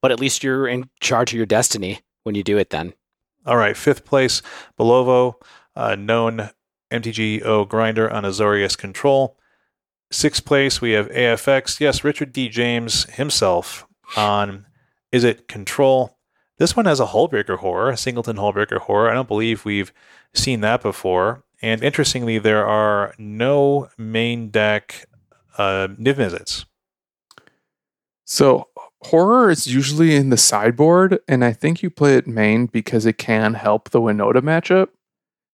Speaker 3: but at least you're in charge of your destiny when you do it. Then.
Speaker 2: All right, fifth place, Belovo, uh, known MTGO grinder on Azorius Control. Sixth place, we have AFX. Yes, Richard D. James himself on Izzet Control. This one has a Hullbreaker horror, a Singleton Hullbreaker horror. I don't believe we've seen that before. And interestingly, there are no main deck uh, Niv Mizzets.
Speaker 1: So horror is usually in the sideboard, and I think you play it main because it can help the Winota matchup,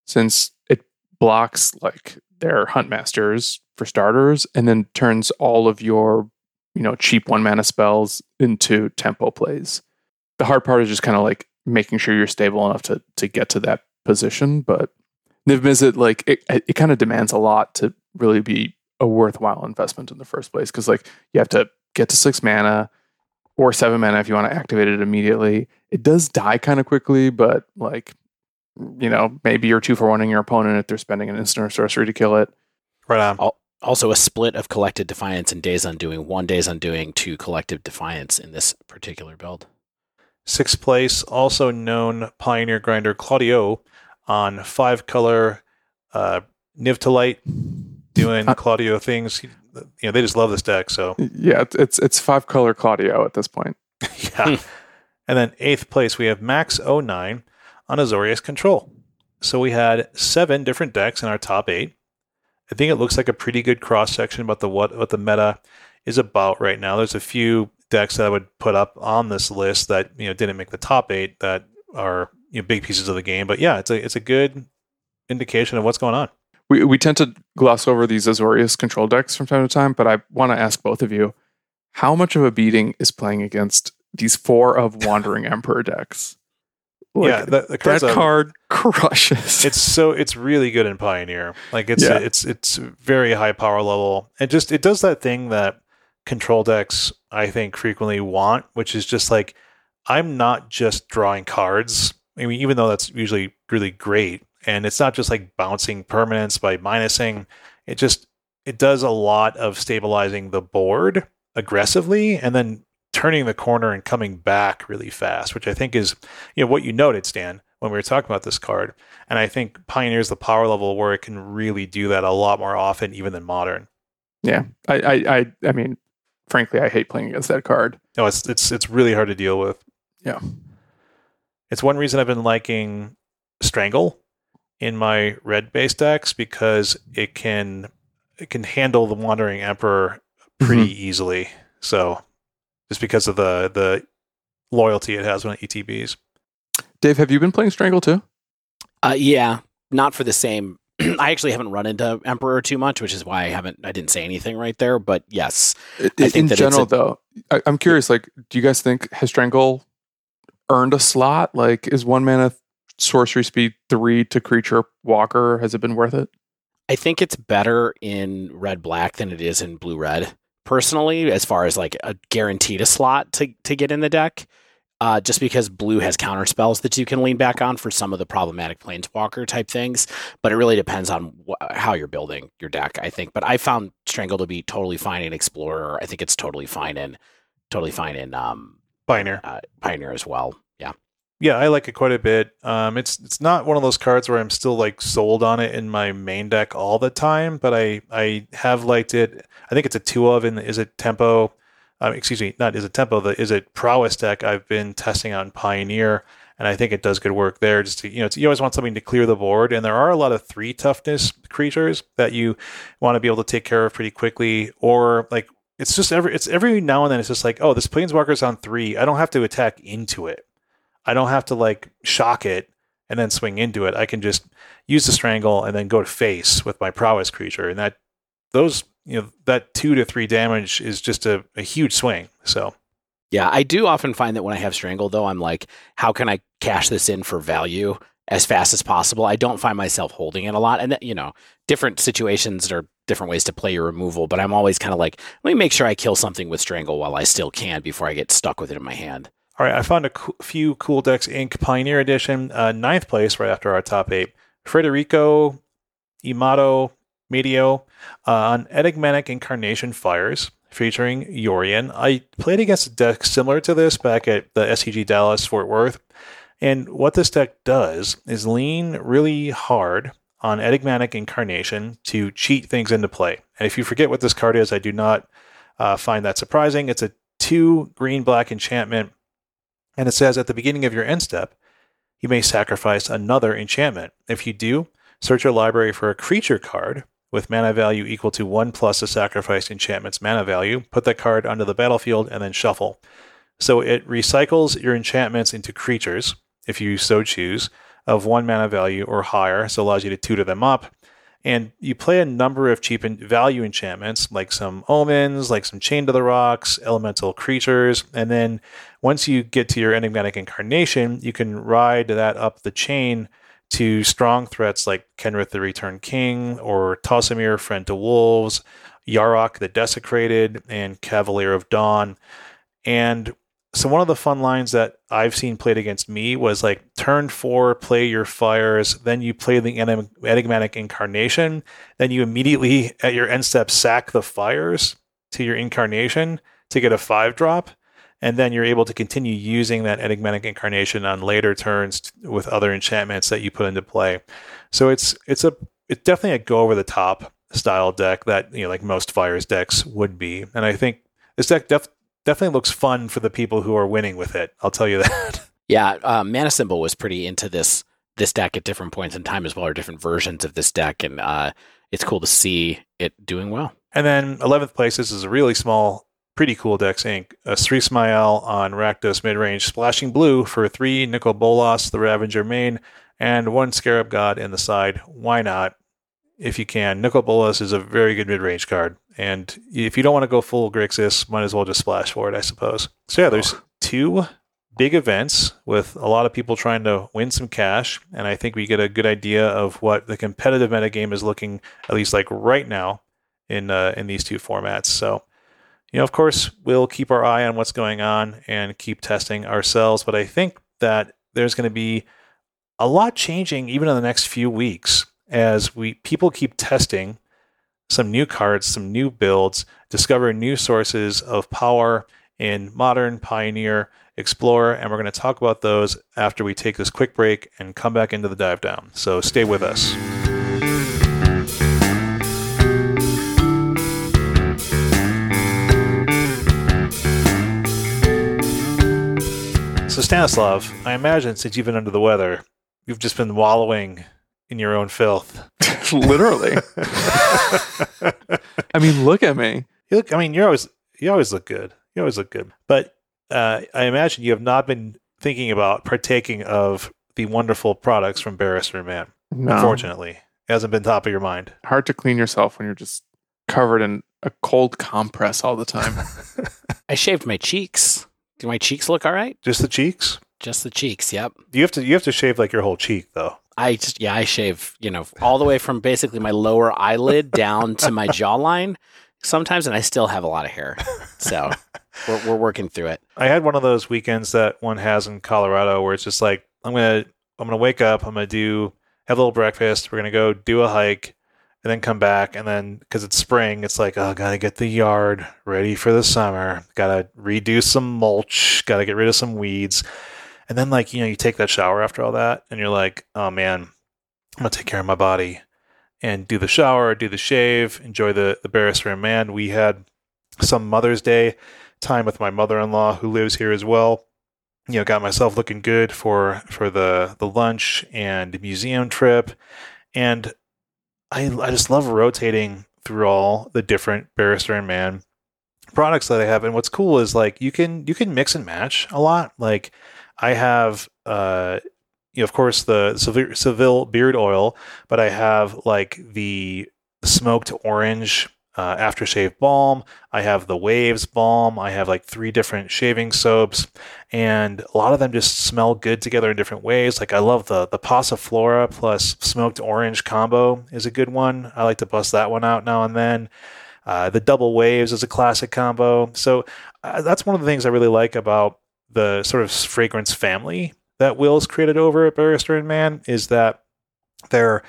Speaker 1: since it blocks like their Huntmasters for starters, and then turns all of your you know cheap one mana spells into tempo plays. The hard part is just kind of like making sure you're stable enough to to get to that position, but Niv Mizzet, like it, it kind of demands a lot to really be a worthwhile investment in the first place because like you have to get to six mana or seven mana if you want to activate it immediately. It does die kind of quickly, but like you know maybe you're two for one on your opponent if they're spending an instant or sorcery to kill it.
Speaker 2: Right on.
Speaker 3: Also, a split of Collective Defiance and Days Undoing. One Days Undoing, two Collective Defiance in this particular build.
Speaker 2: Sixth place, also known Pioneer Grinder Claudio on five color uh, Niv-to-Light doing
Speaker 1: Uh,
Speaker 2: Claudio things. You know, they just love this deck. So
Speaker 1: Yeah, it's it's, it's five color Claudio at this point.
Speaker 2: yeah. and then eighth place, we have Max 09 on Azorius Control. So we had seven different decks in our top eight. I think it looks like a pretty good cross section about the what what the meta is about right now. There's a few decks that I would put up on this list that you know didn't make the top eight that are you know big pieces of the game. But yeah, it's a it's a good indication of what's going on.
Speaker 1: We we tend to gloss over these Azorius control decks from time to time, but I want to ask both of you, how much of a beating is playing against these four of Wandering Emperor decks? Like,
Speaker 2: yeah,
Speaker 1: that card crushes.
Speaker 2: it's so it's really good in Pioneer. Like it's
Speaker 1: Yeah.
Speaker 2: it's it's very high power level. and just it does that thing that control decks I think frequently want, which is just like I'm not just drawing cards. I mean, even though that's usually really great, and it's not just like bouncing permanents by minusing. It just it does a lot of stabilizing the board aggressively, and then turning the corner and coming back really fast, which I think is you know what you noted, Stan, when we were talking about this card. And I think Pioneer's the power level where it can really do that a lot more often, even than Modern.
Speaker 1: yeah, I, I I I mean, frankly, I hate playing against that card.
Speaker 2: No, it's it's it's really hard to deal with.
Speaker 1: Yeah.
Speaker 2: It's one reason I've been liking Strangle in my red base decks because it can it can handle the Wandering Emperor pretty easily. So just because of the the loyalty it has when it ETBs.
Speaker 1: Dave, have you been playing Strangle too?
Speaker 3: Uh, yeah, not for the same. I actually haven't run into Emperor too much, which is why I haven't. I didn't say anything right there. But yes, I think
Speaker 1: in general,
Speaker 3: a-
Speaker 1: though, I, I'm curious. Like, do you guys think has Strangle earned a slot? Like, is one mana sorcery speed three to creature walker? Has it been worth it?
Speaker 3: I think it's better in red black than it is in blue red. Personally, as far as like a guaranteed a slot to to get in the deck, uh, just because blue has counter spells that you can lean back on for some of the problematic planeswalker type things. But it really depends on wh- how you're building your deck. I think. But I found Strangle to be totally fine in Explorer. I think it's totally fine in totally fine in um,
Speaker 2: Pioneer.
Speaker 3: uh, Pioneer as well. Yeah.
Speaker 2: Yeah, I like it quite a bit. Um, it's it's not one of those cards where I'm still like sold on it in my main deck all the time, but I I have liked it. I think it's a two of in the Izzet tempo, uh, excuse me, not Izzet tempo the Izzet prowess deck I've been testing on Pioneer, and I think it does good work there. Just to, you know, it's, you always want something to clear the board, and there are a lot of three toughness creatures that you want to be able to take care of pretty quickly, or like it's just every it's every now and then it's just like oh this planeswalker's on three, I don't have to attack into it. I don't have to like shock it and then swing into it. I can just use the strangle and then go to face with my prowess creature, and that those you know that two to three damage is just a, a huge swing. So
Speaker 3: Yeah, I do often find that when I have Strangle, though, I'm like, how can I cash this in for value as fast as possible? I don't find myself holding it a lot. And, you know, different situations are different ways to play your removal, but I'm always kind of like, let me make sure I kill something with Strangle while I still can before I get stuck with it in my hand.
Speaker 2: All right, I found a few Cool Decks Inc. Pioneer Edition, uh, ninth place right after our top eight. Federico, Imato, Medio uh, on Enigmatic Incarnation Fires, featuring Yorion. I played against a deck similar to this back at the SCG Dallas Fort Worth. And what this deck does is lean really hard on Enigmatic Incarnation to cheat things into play. And if you forget what this card is, I do not uh, find that surprising. It's a two green black enchantment and it says at the beginning of your end step, you may sacrifice another enchantment. If you do, search your library for a creature card with mana value equal to 1 plus the sacrificed enchantment's mana value. Put that card onto the battlefield and then shuffle. So it recycles your enchantments into creatures, if you so choose, of 1 mana value or higher, so allows you to tutor them up. And you play a number of cheap value enchantments, like some omens, like some Chained to the Rocks, elemental creatures, and then once you get to your enigmatic incarnation, you can ride that up the chain to strong threats like Kenrith the Returned King or Tolsimir, Friend to Wolves, Yarok the Desecrated, and Cavalier of Dawn. And so one of the fun lines that I've seen played against me was like turn four, play your fires, then you play the enigmatic incarnation, then you immediately at your end step sack the fires to your incarnation to get a five drop, and then you're able to continue using that enigmatic incarnation on later turns with other enchantments that you put into play. So it's it's a it's definitely a go over the top style deck that you know like most fires decks would be, and I think this deck def- definitely looks fun for the people who are winning with it. I'll tell you that.
Speaker 3: Yeah, uh, Mana Symbol was pretty into this this deck at different points in time as well, or different versions of this deck, and uh, it's cool to see it doing well.
Speaker 2: And then 11th place, this is a really small, pretty cool Decks Inc. A Sri Smael on Rakdos midrange, splashing blue for three Nicol Bolas, the Ravager main, and one Scarab God in the side. Why not? If you can. Nicol Bolas is a very good midrange card. And if you don't want to go full Grixis, might as well just splash for it, I suppose. So yeah, there's two big events with a lot of people trying to win some cash. And I think we get a good idea of what the competitive metagame is looking, at least like right now, in uh, in these two formats. So, you know, of course, we'll keep our eye on what's going on and keep testing ourselves. But I think that there's going to be a lot changing even in the next few weeks as we people keep testing some new cards, some new builds, discover new sources of power in modern, pioneer, explorer, and we're going to talk about those after we take this quick break and come back into the dive down. So stay with us. So Stanislav, I imagine since you've been under the weather, you've just been wallowing in your own filth.
Speaker 1: Literally. I mean, look at me.
Speaker 2: You look. I mean, you're always you always look good. You always look good. But uh, I imagine you have not been thinking about partaking of the wonderful products from Barrister Mann.
Speaker 1: No.
Speaker 2: Unfortunately, it hasn't been top of your mind.
Speaker 1: Hard to clean yourself when you're just covered in a cold compress all the time.
Speaker 3: I shaved my cheeks. Do my cheeks look all right?
Speaker 2: Just the cheeks.
Speaker 3: Just the cheeks. Yep.
Speaker 2: You have to you have to shave like your whole cheek though.
Speaker 3: I just yeah, I shave, you know, all the way from basically my lower eyelid down to my jawline sometimes and I still have a lot of hair. So we're we're working through it.
Speaker 2: I had one of those weekends that one has in Colorado where it's just like I'm gonna I'm gonna wake up, I'm gonna do have a little breakfast, we're gonna go do a hike, and then come back, and then because it's spring, it's like oh, gotta get the yard ready for the summer, gotta redo some mulch, gotta get rid of some weeds, and then like you know you take that shower after all that, and you're like oh man, I'm gonna take care of my body and do the shower, do the shave, enjoy the the Barrister and Mann. We had some Mother's Day time with my mother-in-law who lives here as well. You know, got myself looking good for for the the lunch and museum trip, and I I just love rotating through all the different Barrister and Mann products that I have. And what's cool is like you can you can mix and match a lot. Like I have uh you know, of course the Seville, beard oil, but I have like the smoked orange uh, aftershave balm. I have the Waves balm. I have like three different shaving soaps, and a lot of them just smell good together in different ways. Like I love the the Passiflora plus smoked orange combo is a good one. I like to bust that one out now and then. Uh, the double waves is a classic combo. So uh, that's one of the things I really like about the sort of fragrance family that Will's created over at Barrister and Mann is that they're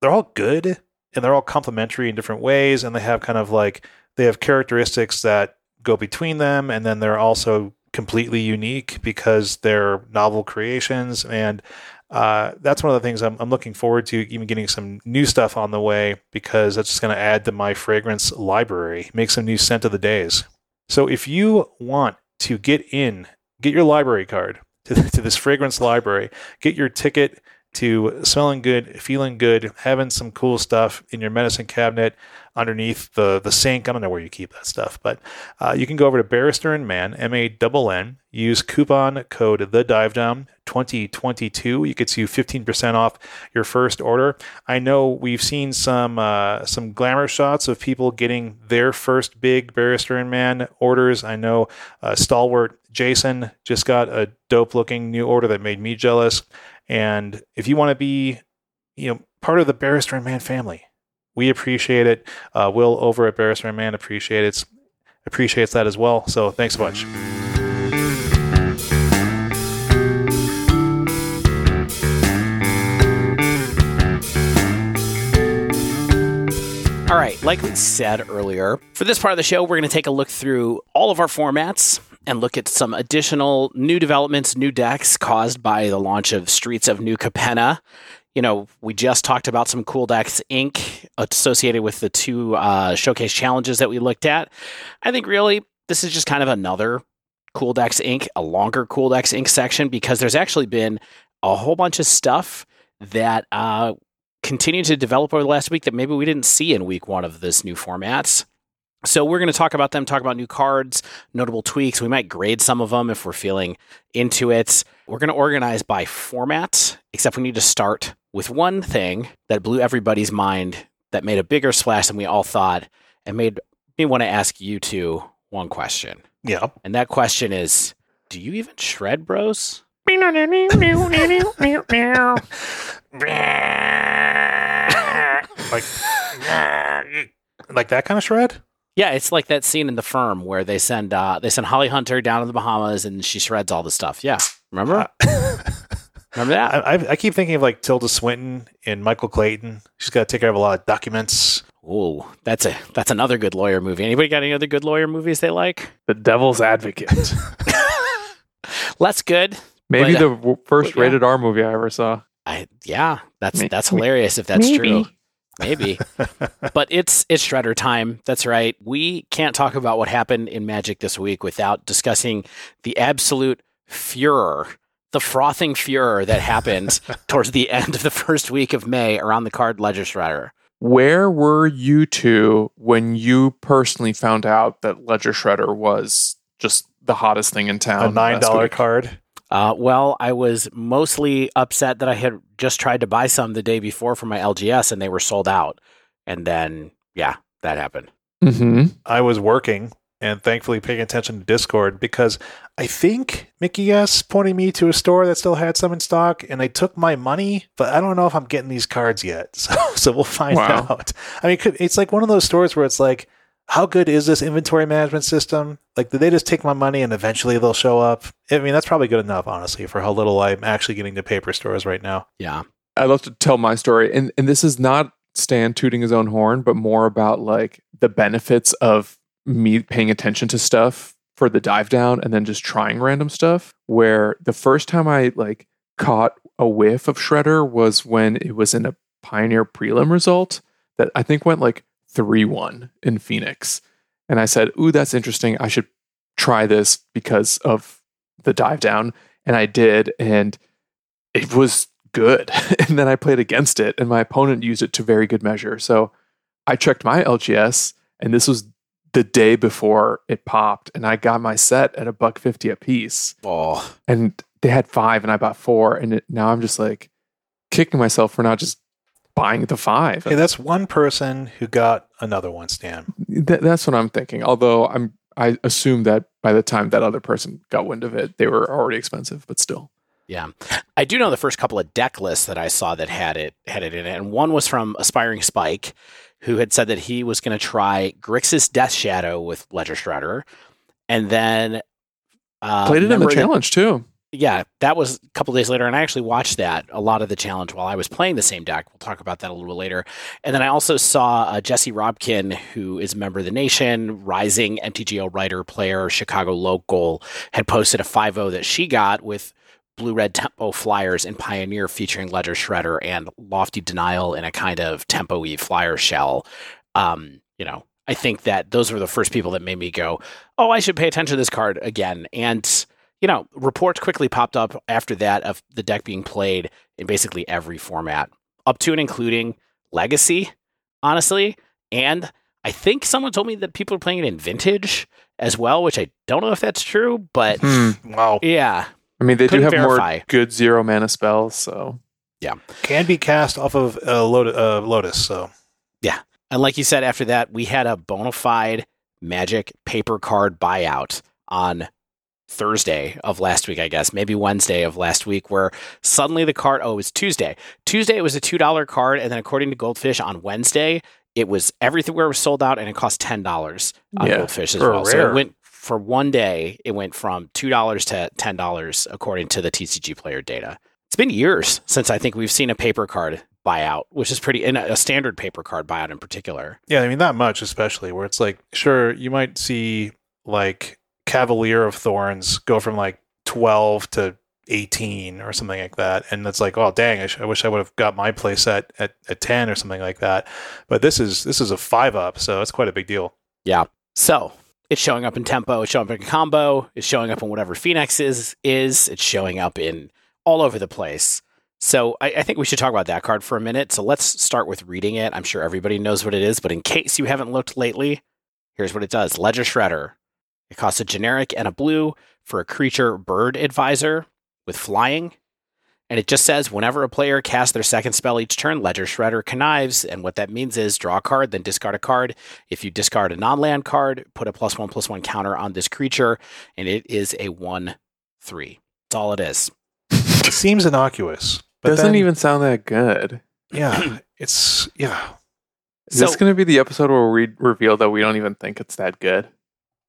Speaker 2: they're all good and they're all complementary in different ways. And they have kind of like they have characteristics that go between them. And then they're also completely unique because they're novel creations. And uh, that's one of the things I'm, I'm, looking forward to even getting some new stuff on the way because that's just going to add to my fragrance library make some new scent of the days. So if you want to get in get your library card to, to this fragrance library. Get your ticket to smelling good, feeling good, having some cool stuff in your medicine cabinet underneath the, the sink. I don't know where you keep that stuff, but uh, you can go over to Barrister and Mann, M A N N, use coupon code The Dive Down 2022. You get you 15% off your first order. I know we've seen some uh, some glamour shots of people getting their first big Barrister and Mann orders. I know uh, Stalwart Jason just got a dope looking new order that made me jealous. And if you want to be, you know, part of the Barrister and Mann family, we appreciate it. Uh, Will over at Barrister and Mann appreciates appreciates that as well. So thanks a bunch.
Speaker 3: All right, like we said earlier, for this part of the show, we're going to take a look through all of our formats and look at some additional new developments, new decks caused by the launch of Streets of New Capenna. You know, we just talked about some cool decks Inc. associated with the two uh, showcase challenges that we looked at. I think really this is just kind of another Cool Decks Inc., a longer Cool Decks Inc. section because there's actually been a whole bunch of stuff that uh, continued to develop over the last week that maybe we didn't see in week one of this new format. So we're going to talk about them, talk about new cards, notable tweaks. We might grade some of them if we're feeling into it. We're going to organize by format, except we need to start with one thing that blew everybody's mind that made a bigger splash than we all thought and made me want to ask you two one question.
Speaker 2: Yeah.
Speaker 3: And that question is, do you even shred, bros?
Speaker 2: like, like that kind of shred?
Speaker 3: Yeah, it's like that scene in the firm where they send uh, they send Holly Hunter down to the Bahamas and she shreds all the stuff. Yeah, remember? remember that?
Speaker 2: I, I, I keep thinking of like Tilda Swinton and Michael Clayton. She's got to take care of a lot of documents.
Speaker 3: Oh, that's a that's another good lawyer movie. Anybody got any other good lawyer movies they like?
Speaker 1: The Devil's Advocate.
Speaker 3: Less good.
Speaker 1: Maybe
Speaker 3: But,
Speaker 1: the w- first
Speaker 3: but yeah.
Speaker 1: rated R movie I ever saw.
Speaker 3: I yeah, that's
Speaker 1: May-
Speaker 3: that's hilarious if that's
Speaker 1: maybe.
Speaker 3: true. Maybe. but it's it's shredder time. That's right. We can't talk about what happened in Magic this week without discussing the absolute furor, the frothing furor that happened towards the end of the first week of May around the card ledger shredder.
Speaker 1: Where were you two when you personally found out that Ledger Shredder was just the hottest thing in town?
Speaker 2: a nine dollar card.
Speaker 3: Uh, well, I was mostly upset that I had just tried to buy some the day before for my LGS and they were sold out. And then, yeah, that happened.
Speaker 1: Mm-hmm.
Speaker 2: I was working and thankfully paying attention to Discord because I think Mickey S pointed me to a store that still had some in stock and I took my money, but I don't know if I'm getting these cards yet. So, so we'll find
Speaker 1: Wow.
Speaker 2: out. I mean, it's like one of those stores where it's like, how good is this inventory management system? Like, did they just take my money and eventually they'll show up? I mean, that's probably good enough, honestly, for how little I'm actually getting to paper stores right now.
Speaker 3: Yeah.
Speaker 1: I love to tell my story, and and this is not Stan tooting his own horn, but more about like the benefits of me paying attention to stuff for the dive down and then just trying random stuff. Where the first time I like caught a whiff of Shredder was when it was in a Pioneer prelim result that I think went like three one in Phoenix, and I said, "Ooh, that's interesting. I should try this because of the dive down," and I did, and it was good. and then I played against it, and my opponent used it to very good measure. So I checked my LGS, and this was the day before it popped, and I got my set at a buck fifty a piece.
Speaker 3: Oh,
Speaker 1: And they had five, and I bought four, and it, now I'm just like kicking myself for not just buying the five.
Speaker 2: Hey, that's one person who got another one, Stan.
Speaker 1: Th- that's what I'm thinking. Although I'm, I assume that by the time that other person got wind of it, they were already expensive, but still.
Speaker 3: yeah. I do know the first couple of deck lists that I saw that had it had it in it, and one was from Aspiring Spike, who had said that he was going to try Grixis Death Shadow with Ledger Shredder, and then uh,
Speaker 1: Played it in the
Speaker 3: remember that-
Speaker 1: challenge too.
Speaker 3: Yeah, that was a couple days later, and I actually watched that a lot of the challenge while I was playing the same deck. We'll talk about that a little bit later. And then I also saw uh, Jesse Robkin, who is a member of the Nation, rising MTGO writer, player, Chicago local, had posted a 5-0 that she got with blue red tempo flyers in Pioneer featuring Ledger Shredder and Lofty Denial in a kind of tempo y flyer shell. Um, you know, I think that those were the first people that made me go, "Oh, I should pay attention to this card again." And you know, reports quickly popped up after that of the deck being played in basically every format, up to and including Legacy, honestly. And I think someone told me that people are playing it in Vintage as well, which I don't know if that's true, but
Speaker 1: Hmm.
Speaker 2: Wow.
Speaker 3: yeah,
Speaker 1: I mean, they do
Speaker 3: Couldn't
Speaker 1: have
Speaker 3: verify.
Speaker 1: more good zero mana spells, so Yeah.
Speaker 2: Can be cast off of uh, Lotus, uh, Lotus. So Yeah.
Speaker 3: And like you said, after that, we had a bona fide magic paper card buyout on Thursday of last week, I guess, maybe Wednesday of last week, where suddenly the card, oh, it was Tuesday. Tuesday, it was a $2 card. And then according to Goldfish on Wednesday, it was everywhere was sold out and it cost $10 on
Speaker 1: Yeah,
Speaker 3: Goldfish as well. So it went for one day, it went from $2 to $10 according to the TCG player data. It's been years since I think we've seen a paper card buyout, which is pretty, and a standard paper card buyout in particular.
Speaker 2: Yeah, I mean not much, especially where it's like, sure, you might see like Cavalier of Thorns go from like twelve to eighteen or something like that, and it's like, oh dang, I, sh- I wish I would have got my play set at, at ten or something like that. But this is this is a five up, so it's quite a big deal. Yeah.
Speaker 3: So it's showing up in tempo, it's showing up in combo, it's showing up in whatever Phoenix is is, it's showing up in all over the place. So I, I think we should talk about that card for a minute. So let's start with reading it. I'm sure everybody knows what it is, but in case you haven't looked lately, here's what it does. Ledger Shredder. It costs a generic and a blue for a creature bird advisor with flying. And it just says whenever a player casts their second spell each turn, Ledger Shredder connives. And what that means is draw a card, then discard a card. If you discard a non land card, put a plus one plus one counter on this creature, and it is a one three. That's all it is.
Speaker 2: It seems innocuous, but
Speaker 1: Doesn't
Speaker 2: then-
Speaker 1: even sound that good.
Speaker 2: Yeah, it's yeah.
Speaker 1: Is
Speaker 3: So-
Speaker 1: this going to be the episode where we reveal that we don't even think it's that good?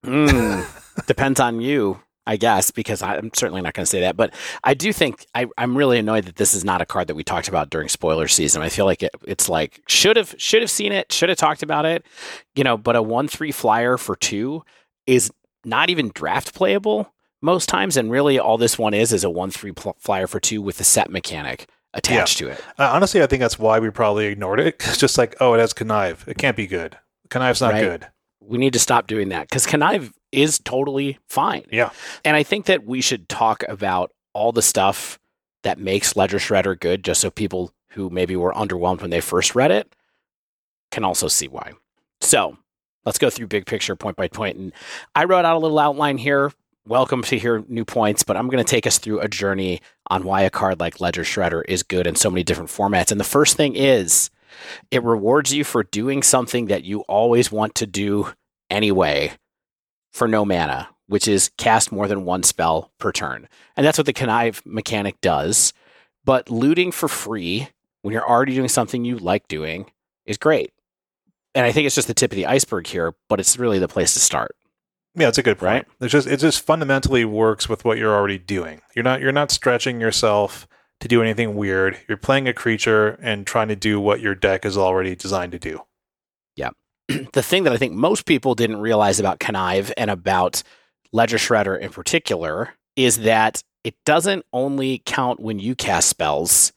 Speaker 3: Mm, depends on you, I guess, because I'm certainly not going to say that. But I do think I, I'm really annoyed that this is not a card that we talked about during spoiler season. I feel like it, it's like should have should have seen it, should have talked about it, you know. But a one three flyer for two is not even draft playable most times, and really all this one is is a one three pl- flyer for two with the set mechanic attached to it.
Speaker 2: Uh, honestly, I think that's why we probably ignored it. It's just like, oh, it has connive. It can't be good. Connive's not
Speaker 3: Right.
Speaker 2: good.
Speaker 3: We need to stop doing that because connive is totally fine.
Speaker 2: Yeah.
Speaker 3: And I think that we should talk about all the stuff that makes Ledger Shredder good, just so people who maybe were underwhelmed when they first read it can also see why. So let's go through big picture point by point. And I wrote out a little outline here. Welcome to hear new points, but I'm going to take us through a journey on why a card like Ledger Shredder is good in so many different formats. And the first thing is it rewards you for doing something that you always want to do anyway for no mana, which is cast more than one spell per turn. And that's what the connive mechanic does. But looting for free when you're already doing something you like doing is great. And I think it's just the tip of the iceberg here, but it's really the place to start.
Speaker 2: Yeah, it's a good point.
Speaker 3: Right.
Speaker 2: It's just it just fundamentally works with what you're already doing. You're not you're not stretching yourself to do anything weird. You're playing a creature and trying to do what your deck is already designed to do. Yeah.
Speaker 3: the thing that I think most people didn't realize about Connive and about Ledger Shredder in particular is that it doesn't only count when you cast spells,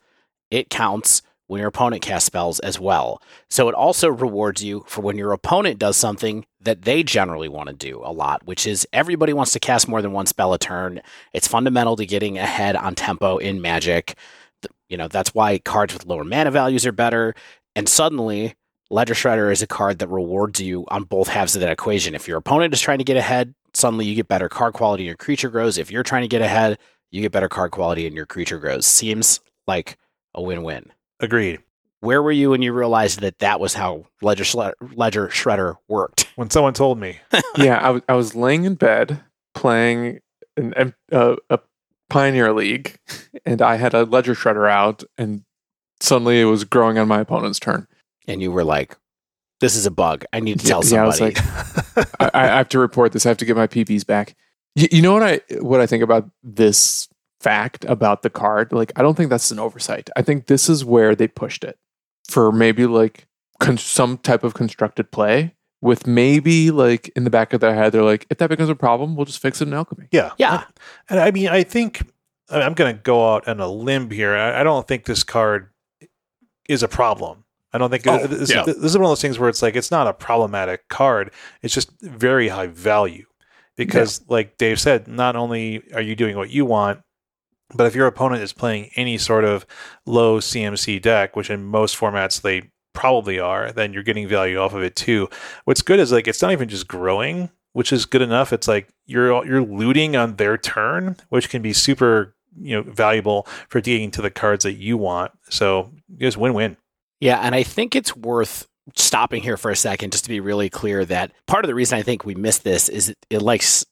Speaker 3: it counts when your opponent casts spells as well. So it also rewards you for when your opponent does something that they generally want to do a lot, which is everybody wants to cast more than one spell a turn. It's fundamental to getting ahead on tempo in Magic. You know, that's why cards with lower mana values are better. And suddenly, Ledger Shredder is a card that rewards you on both halves of that equation. If your opponent is trying to get ahead, suddenly you get better card quality and your creature grows. If you're trying to get ahead, you get better card quality and your creature grows. Seems like a win win.
Speaker 2: Agreed.
Speaker 3: Where were you when you realized that that was how Ledger, Ledger Shredder worked?
Speaker 2: When someone told me,
Speaker 1: yeah, I was I was laying in bed playing an, uh, a Pioneer League, and I had a Ledger Shredder out, and suddenly it was growing on my opponent's turn.
Speaker 3: And you were like, this is a bug. I need to tell
Speaker 1: Yeah, I was
Speaker 3: somebody.
Speaker 1: like, I, I have to report this. I have to get my PPs back. You, you know what I what I think about this fact about the card? Like, I don't think that's an oversight. I think this is where they pushed it for maybe like con- some type of constructed play with maybe like in the back of their head, they're like, if that becomes a problem, we'll just fix it in alchemy.
Speaker 2: yeah,
Speaker 3: yeah.
Speaker 2: And I mean, I think I- I'm going to go out on a limb here. I, I don't think this card is a problem. I don't think
Speaker 1: Oh,
Speaker 2: this,
Speaker 1: yeah.
Speaker 2: this is one of those things where it's like it's not a problematic card. It's just very high value because, like Dave said, not only are you doing what you want, but if your opponent is playing any sort of low CMC deck, which in most formats they probably are, then you're getting value off of it too. What's good is like it's not even just growing, which is good enough. It's like you're you're looting on their turn, which can be super you know valuable for getting to the cards that you want. So just win win.
Speaker 3: Yeah, and I think it's worth stopping here for a second just to be really clear that part of the reason I think we missed this is it, it likes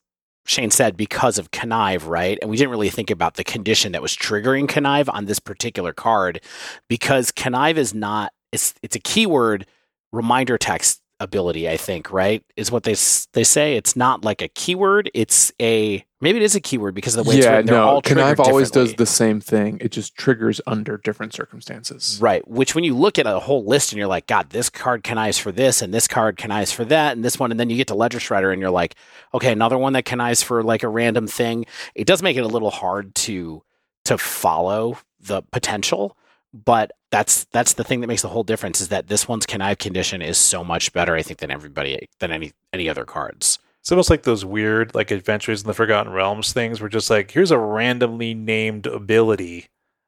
Speaker 3: Shane said, because of connive, right? And we didn't really think about the condition that was triggering connive on this particular card because connive is not, it's, it's a keyword reminder text ability, I think, right? Is what they they say. It's not like a keyword. It's a maybe it is a keyword because of the way it's
Speaker 1: yeah,
Speaker 3: written. They're
Speaker 1: no,
Speaker 3: triggered
Speaker 1: always does the same thing. It just triggers under different circumstances.
Speaker 3: Right. Which, when you look at a whole list and you're like, God, this card connives for this, and this card connives for that, and this one, and then you get to Ledger Shredder and you're like, okay, another one that connives for like a random thing. It does make it a little hard to to follow the potential, but that's that's the thing that makes the whole difference is that this one's connive condition is so much better, I think, than everybody than any any other cards.
Speaker 2: It's almost like those weird, like Adventures in the Forgotten Realms things, where just like here's a randomly named ability.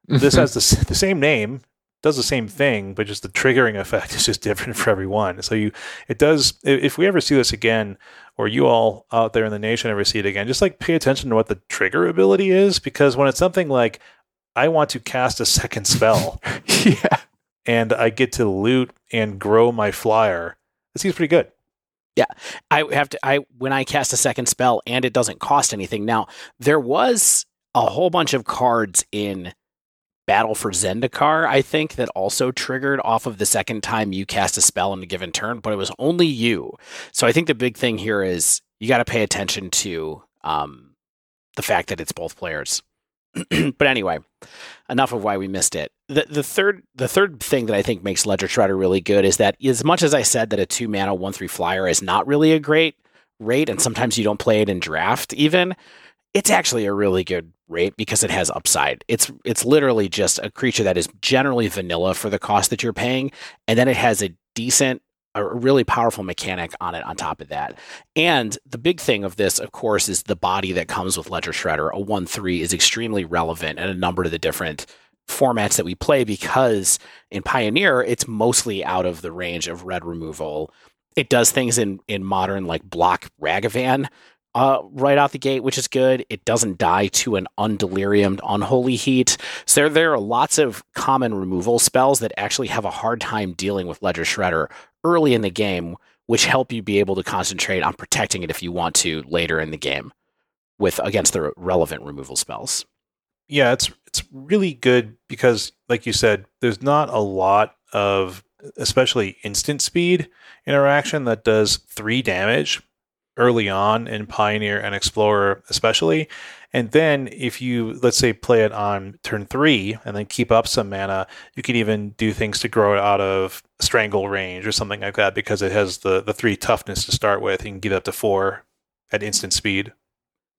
Speaker 2: This mm-hmm. has the, the same name, does the same thing, but just the triggering effect is just different for everyone. So you, it does. If we ever see this again, or you all out there in the nation ever see it again, just like pay attention to what the trigger ability is, because when it's something like I want to cast a second spell
Speaker 1: yeah.
Speaker 2: and I get to loot and grow my flyer, it seems pretty good. Yeah.
Speaker 3: I have to I when I cast a second spell and it doesn't cost anything. Now, there was a whole bunch of cards in Battle for Zendikar, I think, that also triggered off of the second time you cast a spell in a given turn, but it was only you. So I think the big thing here is you got to pay attention to um, the fact that it's both players. but anyway, enough of why we missed it. The the third the third thing that I think makes Ledger Shredder really good is that as much as I said that a two mana one three flyer is not really a great rate, and sometimes you don't play it in draft even, it's actually a really good rate because it has upside. It's it's literally just a creature that is generally vanilla for the cost that you're paying, and then it has a decent a really powerful mechanic on it on top of that. And the big thing of this, of course, is the body that comes with Ledger Shredder. A 1 3 is extremely relevant in a number of the different formats that we play because in Pioneer, it's mostly out of the range of red removal. It does things in, in modern, like block Ragavan uh, right out the gate, which is good. It doesn't die to an undeliriumed unholy heat. So there, there are lots of common removal spells that actually have a hard time dealing with Ledger Shredder early in the game, which help you be able to concentrate on protecting it if you want to later in the game with against the relevant removal spells.
Speaker 2: yeah, it's it's really good because, like you said, there's not a lot of, especially instant speed interaction that does three damage early on in Pioneer and Explorer, especially. And then if you let's say play it on turn three and then keep up some mana, you can even do things to grow it out of strangle range or something like that because it has the the three toughness to start with. You can get up to four at instant speed.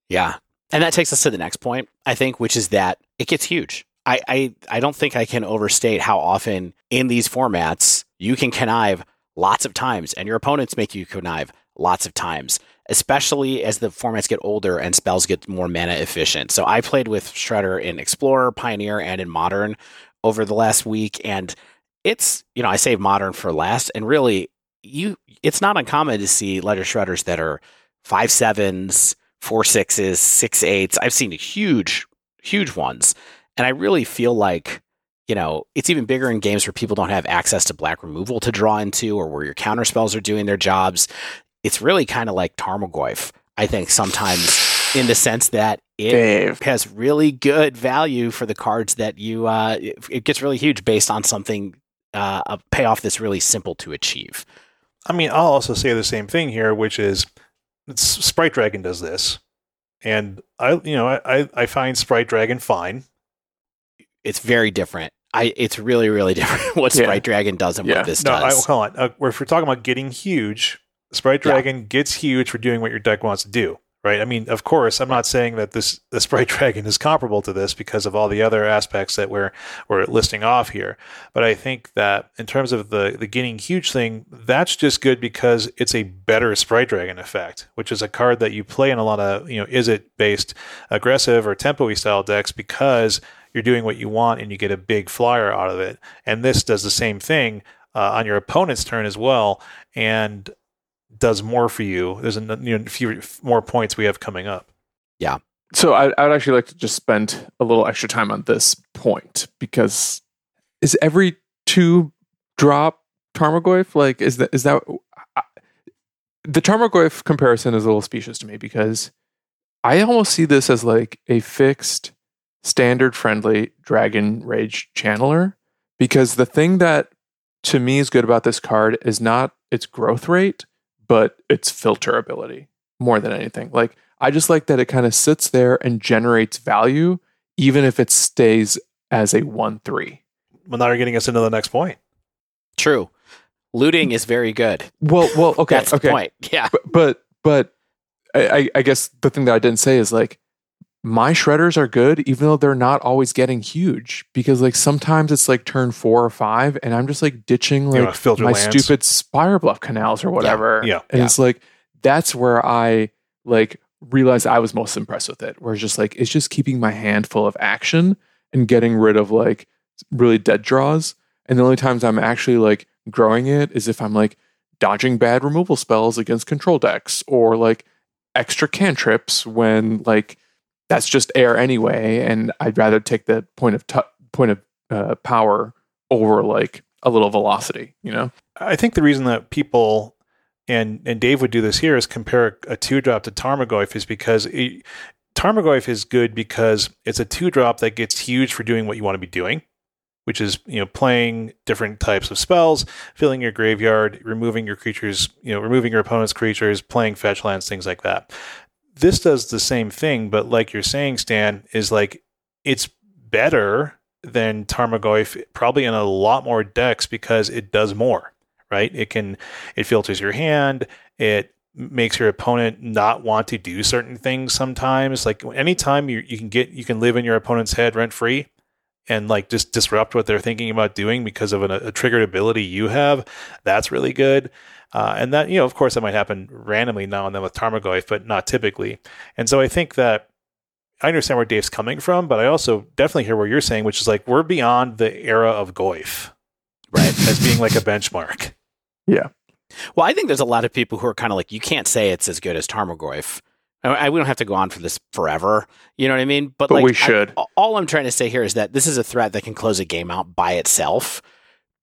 Speaker 3: Yeah. And that takes us to the next point, I think, which is that it gets huge. I, I, I don't think I can overstate how often in these formats you can connive lots of times and your opponents make you connive lots of times, especially as the formats get older and spells get more mana efficient. So I played with Shredder in Explorer, Pioneer, and in Modern over the last week. And it's, you know, I save Modern for last. And really, you it's not uncommon to see Ledger Shredders that are five sevens, four sixes, six eights. I've seen huge, huge ones. And I really feel like, you know, it's even bigger in games where people don't have access to black removal to draw into or where your counter spells are doing their jobs. It's really kind of like Tarmogoyf, I think, sometimes in the sense that it
Speaker 1: Dave.
Speaker 3: has really good value for the cards that you, uh, it, it gets really huge based on something, uh, a payoff that's really simple to achieve.
Speaker 2: I mean, I'll also say the same thing here, which is it's, Sprite Dragon does this, and I, you know, I, I, I find Sprite Dragon fine.
Speaker 3: It's very different. I, it's really, really different what
Speaker 1: Yeah.
Speaker 3: Sprite Dragon does and
Speaker 1: Yeah.
Speaker 3: what this
Speaker 2: No, I,
Speaker 3: does.
Speaker 2: hold on. Uh, if we're talking about getting huge, Sprite
Speaker 3: Yeah.
Speaker 2: Dragon gets huge for doing what your deck wants to do, right? I mean, of course, I'm not saying that this the Sprite Dragon is comparable to this because of all the other aspects that we're we're listing off here. But I think that in terms of the the getting huge thing, that's just good because it's a better Sprite Dragon effect, which is a card that you play in a lot of you know Izzet based aggressive or tempo style decks because you're doing what you want and you get a big flyer out of it. And this does the same thing uh, on your opponent's turn as well, and does more for you. There's a you know, few more points we have coming up. Yeah.
Speaker 1: So I, I would actually like to just spend a little extra time on this point because is every two drop Tarmogoyf like is that is that I- the Tarmogoyf comparison is a little specious to me because I almost see this as like a fixed, standard friendly Dragon Rage channeler because the thing that to me is good about this card is not its growth rate, but its filterability more than anything. Like, I just like that it kind of sits there and generates value, even if it stays as a 1 3.
Speaker 2: Well, now you're getting us into the next point.
Speaker 3: True. Looting is very good.
Speaker 1: Well, well, okay,
Speaker 3: That's
Speaker 1: okay.
Speaker 3: the point. Yeah.
Speaker 1: But, but, but I, I- I guess the thing that I didn't say is like, my shredders are good, even though they're not always getting huge. Because like sometimes it's like turn four or five, and I'm just like ditching like my
Speaker 2: lands.
Speaker 1: stupid Spirebluff Canals or whatever.
Speaker 2: yeah,
Speaker 1: And
Speaker 3: yeah.
Speaker 1: it's like that's where I like realized I was most impressed with it. Where it's just like it's just keeping my hand full of action and getting rid of like really dead draws. And the only times I'm actually like growing it is if I'm like dodging bad removal spells against control decks or like extra cantrips when like that's just air anyway and I'd rather take the point of tu- point of uh, power over like a little velocity, you know?
Speaker 2: I think the reason that people and and Dave would do this here is compare a two drop to Tarmogoyf is because it, Tarmogoyf is good because it's a two drop that gets huge for doing what you want to be doing, which is you know playing different types of spells, filling your graveyard, removing your creatures, you know removing your opponent's creatures, playing fetch lands, things like that. This does the same thing, but like you're saying, Stan, is like it's better than Tarmogoyf, probably in a lot more decks because it does more right? It can it filters your hand. It makes your opponent not want to do certain things sometimes. Like anytime you you can get you can live in your opponent's head rent free and like just disrupt what they're thinking about doing because of an, a triggered ability you have. That's really good. Uh, and that, you know, of course, that might happen randomly now and then with Tarmogoyf, but not typically. And so I think that I understand where Dave's coming from, but I also definitely hear what you're saying, which is like we're beyond the era of Goyf, right? As being like a benchmark. Yeah.
Speaker 3: Well, I think there's a lot of people who are kind of like, you can't say it's as good as Tarmogoyf. I, I, we don't have to go on for this forever. You know what I mean?
Speaker 1: But
Speaker 3: like,
Speaker 1: we
Speaker 3: I-
Speaker 1: should.
Speaker 3: all I'm trying to say here is that this is a threat that can close a game out by itself,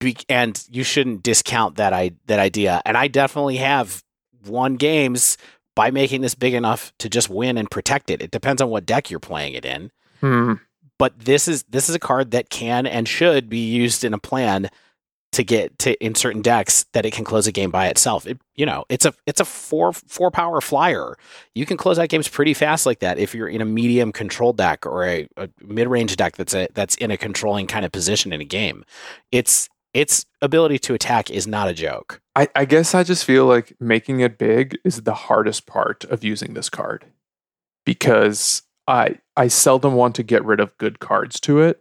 Speaker 3: Be- and you shouldn't discount that I that idea. And I definitely have won games by making this big enough to just win and protect it. It depends on what deck you're playing it in
Speaker 1: Hmm.
Speaker 3: but this is this is a card that can and should be used in a plan to get to in certain decks that it can close a game by itself. It, you know, it's a it's a four four power flyer. You can close out games pretty fast like that if you're in a medium control deck or a, a mid range deck that's a, that's in a controlling kind of position in a game. It's its ability to attack is not a joke.
Speaker 1: I, I guess I just feel like making it big is the hardest part of using this card because I I seldom want to get rid of good cards to it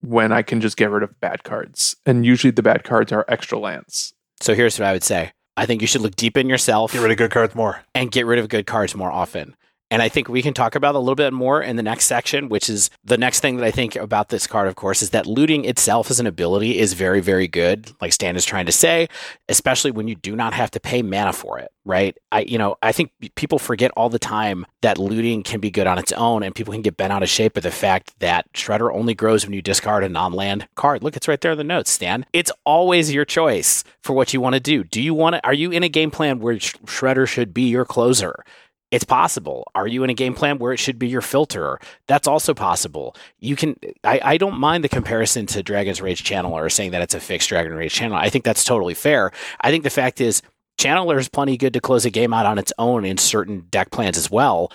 Speaker 1: when I can just get rid of bad cards. And usually the bad cards are extra lands.
Speaker 3: So here's what I would say. I think you should look deep in yourself.
Speaker 2: Get rid of good cards more.
Speaker 3: and get rid of good cards more often. And I think we can talk about a little bit more in the next section, which is the next thing that I think about this card, of course, is that looting itself as an ability is very, very good, like Stan is trying to say, especially when you do not have to pay mana for it, right? I, you know, I think people forget all the time that looting can be good on its own, and people can get bent out of shape with the fact that Shredder only grows when you discard a non-land card. Look, it's right there in the notes, Stan. It's always your choice for what you want to do. Do you want to? Are you in a game plan where Shredder should be your closer? It's possible. Are you in a game plan where it should be your filter? That's also possible. You can. I, I don't mind the comparison to Dragon's Rage Channeler, saying that it's a fixed Dragon Rage Channeler. I think that's totally fair. I think the fact is, Channeler is plenty good to close a game out on its own in certain deck plans as well.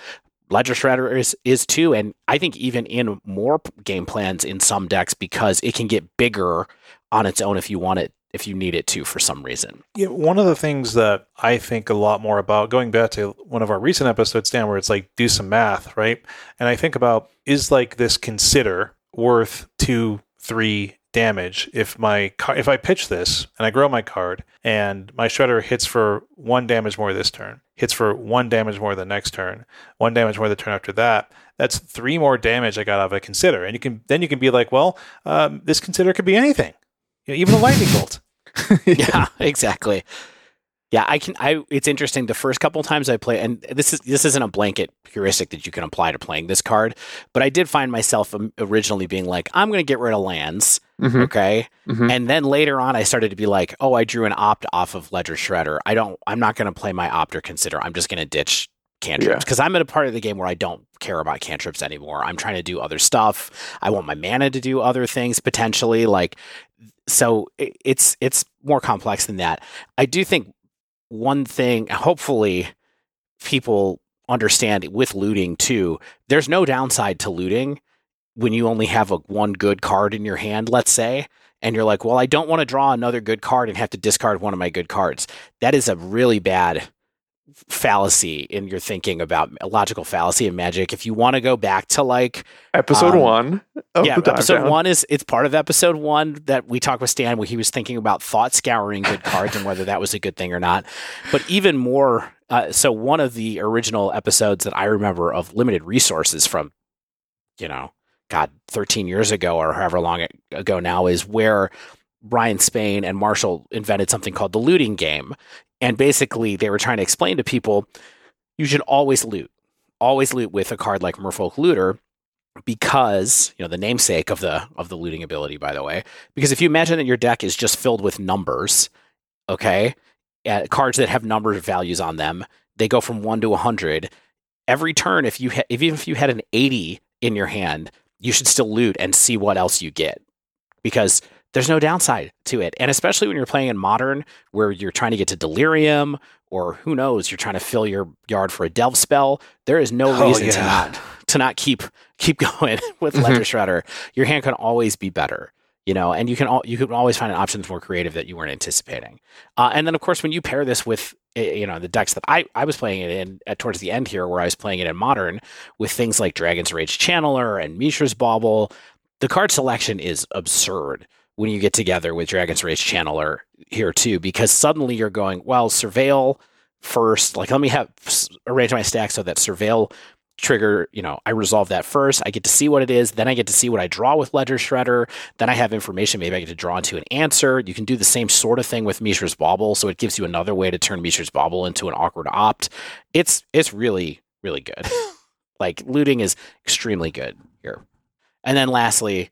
Speaker 3: Ledger Shredder is, is too, and I think even in more game plans in some decks because it can get bigger on its own if you want it, if you need it to for some reason.
Speaker 2: Yeah, one of the things that I think a lot more about, going back to one of our recent episodes, Dan, where it's like do some math, right? And I think about is like this consider worth two, three damage if my car- if I pitch this and I grow my card and my shredder hits for one damage more this turn, hits for one damage more the next turn, one damage more the turn after that. That's three more damage I got out of a consider, and you can then you can be like, well, um, this consider could be anything, You know, even a lightning bolt.
Speaker 3: yeah, exactly. Yeah, I can. I. It's interesting. The first couple times I play, and this is this isn't a blanket heuristic that you can apply to playing this card, but I did find myself um, originally being like, I'm going to get rid of lands,
Speaker 1: Mhm,
Speaker 3: okay,
Speaker 1: mhm.
Speaker 3: and then later on, I started to be like, oh, I drew an opt off of Ledger Shredder. I don't. I'm not going to play my opt or consider. I'm just going to ditch cantrips
Speaker 1: Yeah.
Speaker 3: because I'm at a part of the game where I don't care about cantrips anymore. I'm trying to do other stuff. I want my mana to do other things potentially. Like, so it's it's more complex than that. I do think one thing, hopefully, people understand with looting too. There's no downside to looting when you only have a one good card in your hand. Let's say. And you're like, well, I don't want to draw another good card and have to discard one of my good cards. That is a really bad fallacy in your thinking about a logical fallacy in magic. If you want to go back to like
Speaker 1: Episode
Speaker 3: Um,
Speaker 1: one of
Speaker 3: yeah,
Speaker 1: the
Speaker 3: episode
Speaker 1: down.
Speaker 3: one is it's part of episode one that we talked with Stan where he was thinking about thought scouring good cards and whether that was a good thing or not. But even more, uh, so one of the original episodes that I remember of limited resources from, you know, God, 13 years ago or however long ago now is where Ryan Spain and Marshall invented something called the looting game. And basically, they were trying to explain to people you should always loot, always loot with a card like Merfolk Looter because you know the namesake of the of the looting ability by the way. Because if you imagine that your deck is just filled with numbers okay uh, cards that have number values on them they go from 1 to 100 every turn if you ha- even if you had an 80 in your hand you should still loot and see what else you get. Because there's no downside to it. And especially when you're playing in modern where you're trying to get to delirium or who knows you're trying to fill your yard for a delve spell there is no
Speaker 2: Oh,
Speaker 3: reason to not to not keep keep going with
Speaker 1: Mhm.
Speaker 3: ledger shredder. Your hand can always be better you know and you can al- you can always find an option that's more creative that you weren't anticipating. Uh, and then of course when you pair this with uh, you know the decks that I, I was playing it in at towards the end here where I was playing it in modern with things like Dragon's Rage Channeler and Mishra's Bauble the card selection is absurd when you get together with Dragon's Rage Channeler here too because suddenly you're going well surveil first like let me have arrange my stack so that surveil trigger, you know, I resolve that first. I get to see what it is. Then I get to see what I draw with Ledger Shredder. Then I have information. Maybe I get to draw into an answer. You can do the same sort of thing with Mishra's Bauble. So it gives you another way to turn Mishra's Bauble into an awkward opt. It's it's really, really good. like looting is extremely good here. And then lastly,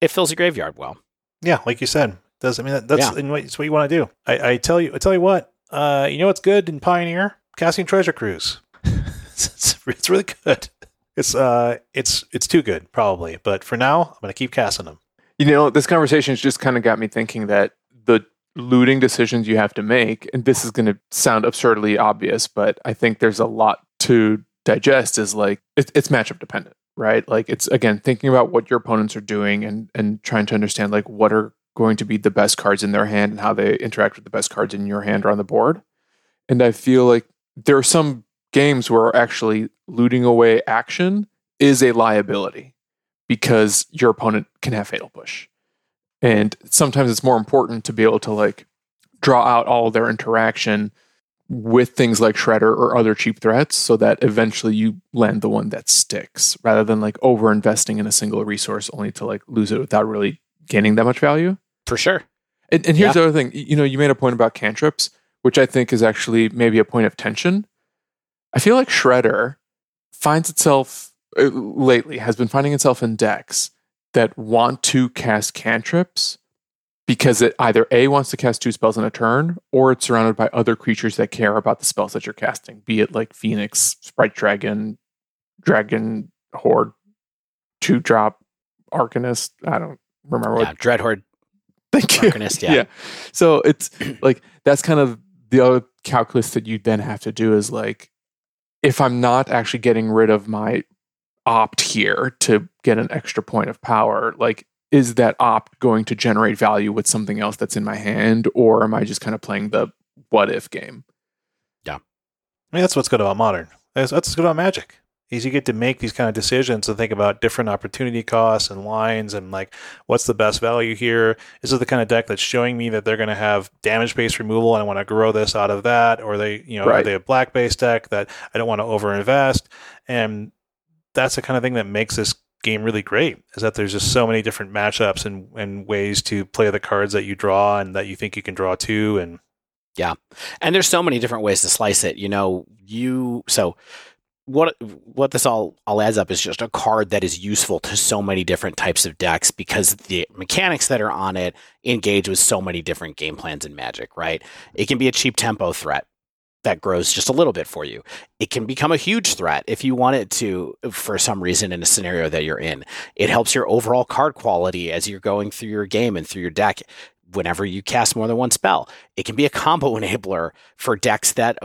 Speaker 3: it fills your graveyard well.
Speaker 2: Yeah, like you said, does I mean that, that's
Speaker 3: Yeah.
Speaker 2: what- it's what you want to do. I, I tell you, I tell you what. Uh, you know what's good in Pioneer? Casting Treasure Cruise. it's, it's, it's really good. It's uh, it's it's too good probably, but for now, I'm gonna keep casting them.
Speaker 1: You know, this conversation has just kind of got me thinking that the looting decisions you have to make, and this is going to sound absurdly obvious, but I think there's a lot to digest. Is like it, it's matchup dependent, right? Like it's again thinking about what your opponents are doing and and trying to understand like what are going to be the best cards in their hand and how they interact with the best cards in your hand or on the board. And I feel like there are some games where actually looting away action is a liability because your opponent can have fatal push. And sometimes it's more important to be able to like draw out all their interaction with things like Shredder or other cheap threats so that eventually you land the one that sticks rather than like over investing in a single resource only to like lose it without really gaining that much value.
Speaker 3: For sure.
Speaker 1: And, and here's the other thing. You know, you made a point about cantrips, which I think is actually maybe a point of tension. I feel like Shredder finds itself uh, lately has been finding itself in decks that want to cast cantrips because it either a wants to cast two spells in a turn or it's surrounded by other creatures that care about the spells that you're casting be it like phoenix sprite dragon dragon horde two drop arcanist i don't remember what
Speaker 3: Yeah, Dreadhorde,
Speaker 1: Thank you.
Speaker 3: Arcanist, yeah.
Speaker 1: So it's like that's kind of the other calculus that you then have to do is like if I'm not actually getting rid of my opt here to get an extra point of power, like is that opt going to generate value with something else that's in my hand, or am I just kind of playing the what if game?
Speaker 2: Yeah, I mean, that's what's good about modern. That's, that's what's good about Magic. Is you get to make these kind of decisions and think about different opportunity costs and lines and like what's the best value here. Is it the kind of deck that's showing me that they're going to have damage based removal and I want to grow this out of that, or they you know are they a black based deck that I don't want to overinvest? And that's the kind of thing that makes this game really great. Is that there's just so many different matchups and and ways to play the cards that you draw and that you think you can draw too and yeah
Speaker 3: and there's so many different ways to slice it you know you so what what this all all adds up is just a card that is useful to so many different types of decks because the mechanics that are on it engage with so many different game plans in magic right it can be a cheap tempo threat that grows just a little bit for you. It can become a huge threat if you want it to, for some reason, in a scenario that you're in. It helps your overall card quality as you're going through your game and through your deck. Whenever you cast more than one spell, it can be a combo enabler for decks that,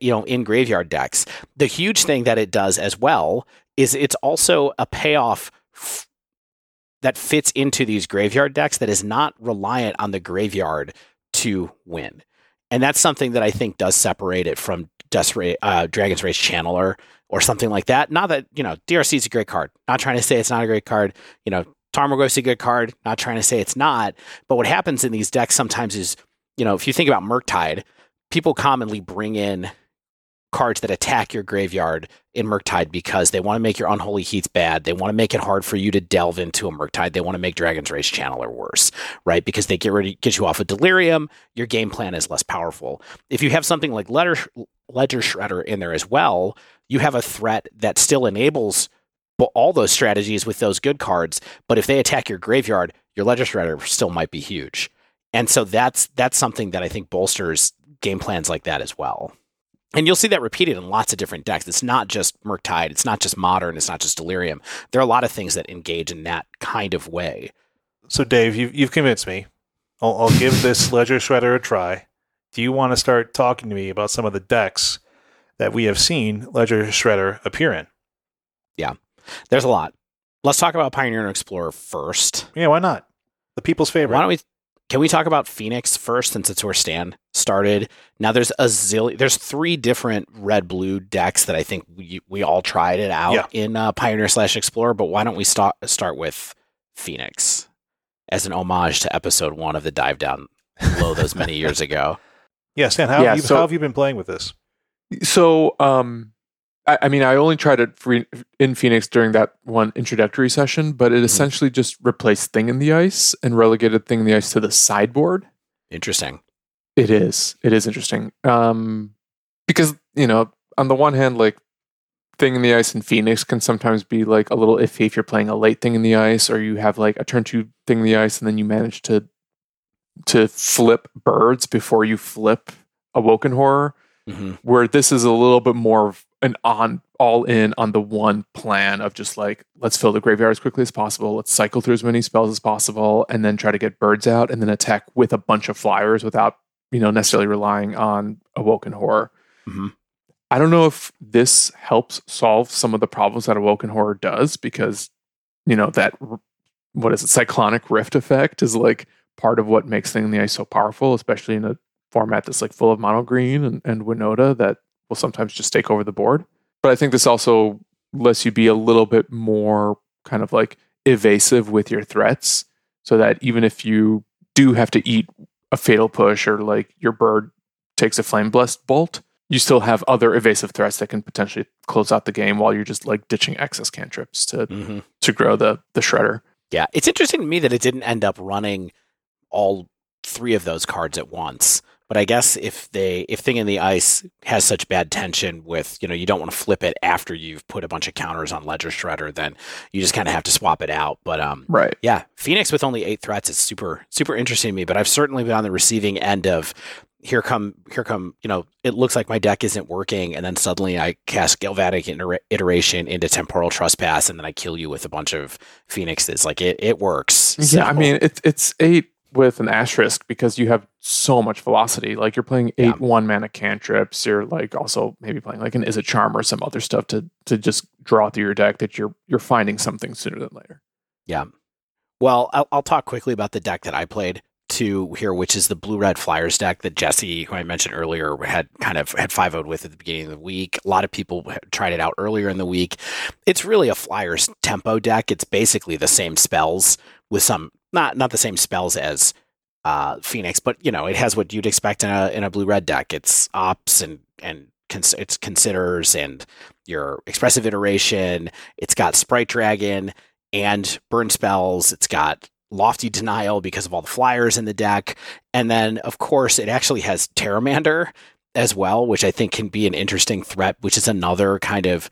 Speaker 3: you know, in graveyard decks. The huge thing that it does as well is it's also a payoff f- that fits into these graveyard decks that is not reliant on the graveyard to win. And that's something that I think does separate it from uh, Dragon's Rage Channeler or something like that. Not that, you know, DRC is a great card. Not trying to say it's not a great card. You know, Tarmogoyf's a good card. Not trying to say it's not. But what happens in these decks sometimes is, you know, if you think about Murktide, people commonly bring in cards that attack your graveyard in Murktide because they want to make your Unholy Heats bad. They want to make it hard for you to delve into a Murktide. They want to make Dragon's Rage Channeler worse, right? Because they get ready, get you off of Delirium. Your game plan is less powerful. If you have something like Ledger, Ledger Shredder in there as well, you have a threat that still enables all those strategies with those good cards. But if they attack your graveyard, your Ledger Shredder still might be huge. And so that's that's something that I think bolsters game plans like that as well. And you'll see that repeated in lots of different decks. It's not just Murktide, it's not just Modern, it's not just Delirium. There are a lot of things that engage in that kind of way.
Speaker 2: So, Dave, you've, you've convinced me. I'll, I'll give this Ledger Shredder a try. Do you want to start talking to me about some of the decks that we have seen Ledger Shredder appear in?
Speaker 3: Yeah, there's a lot. Let's talk about Pioneer and Explorer first.
Speaker 2: Yeah, why not? The people's favorite.
Speaker 3: Why don't we can we talk about Phoenix first, since it's where Stan started? Now there's a zillion. There's three different red blue decks that I think we we all tried it out yeah. in uh, Pioneer slash Explorer. But why don't we start start with Phoenix as an homage to Episode One of the Dive Down Low those many years ago?
Speaker 2: Yeah, Stan. How, yeah, have you, so, how have you been playing with this?
Speaker 1: So, um, I, I mean, I only tried it free, in Phoenix during that one introductory session, but it mm-hmm. essentially just replaced Thing in the Ice and relegated Thing in the Ice to the sideboard.
Speaker 3: Interesting.
Speaker 1: It is. It is interesting. Um, because you know, on the one hand, like thing in the ice and Phoenix can sometimes be like a little iffy if you're playing a late thing in the ice or you have like a turn two thing in the ice and then you manage to to flip birds before you flip awoken horror. Mm-hmm. Where this is a little bit more an on all in on the one plan of just like let's fill the graveyard as quickly as possible let's cycle through as many spells as possible and then try to get birds out and then attack with a bunch of flyers without you know necessarily relying on awoken horror mm-hmm. i don't know if this helps solve some of the problems that awoken horror does because you know that what is it cyclonic rift effect is like part of what makes thing in the ice so powerful especially in a format that's like full of mono green and, and winota that will sometimes just take over the board. But I think this also lets you be a little bit more kind of like evasive with your threats so that even if you do have to eat a fatal push or like your bird takes a flame blessed bolt, you still have other evasive threats that can potentially close out the game while you're just like ditching excess cantrips to mm-hmm. to grow the the shredder.
Speaker 3: Yeah, it's interesting to me that it didn't end up running all three of those cards at once. But I guess if they if Thing in the Ice has such bad tension with you know you don't want to flip it after you've put a bunch of counters on Ledger Shredder, then you just kind of have to swap it out. But um,
Speaker 1: right,
Speaker 3: yeah, Phoenix with only eight threats is super super interesting to me. But I've certainly been on the receiving end of here come here come you know it looks like my deck isn't working and then suddenly i cast galvanic iteration into temporal trespass and then i kill you with a bunch of phoenixes like it it works
Speaker 1: yeah so. i mean it's it's eight with an asterisk because you have so much velocity. Like you're playing eight yeah. one mana cantrips. You're like also maybe playing like an Izzet Charm or some other stuff to to just draw through your deck that you're you're finding something sooner than later.
Speaker 3: Yeah. Well, I'll, I'll talk quickly about the deck that I played to here, which is the blue red flyers deck that Jesse, who I mentioned earlier, had kind of had 5 0 with at the beginning of the week. A lot of people tried it out earlier in the week. It's really a flyers tempo deck. It's basically the same spells with some not not the same spells as uh, Phoenix, but you know it has what you'd expect in a in a blue red deck. It's ops and and cons- it's considers and your expressive iteration. It's got sprite dragon and burn spells. It's got lofty denial because of all the flyers in the deck, and then of course it actually has Pteramander as well, which I think can be an interesting threat. Which is another kind of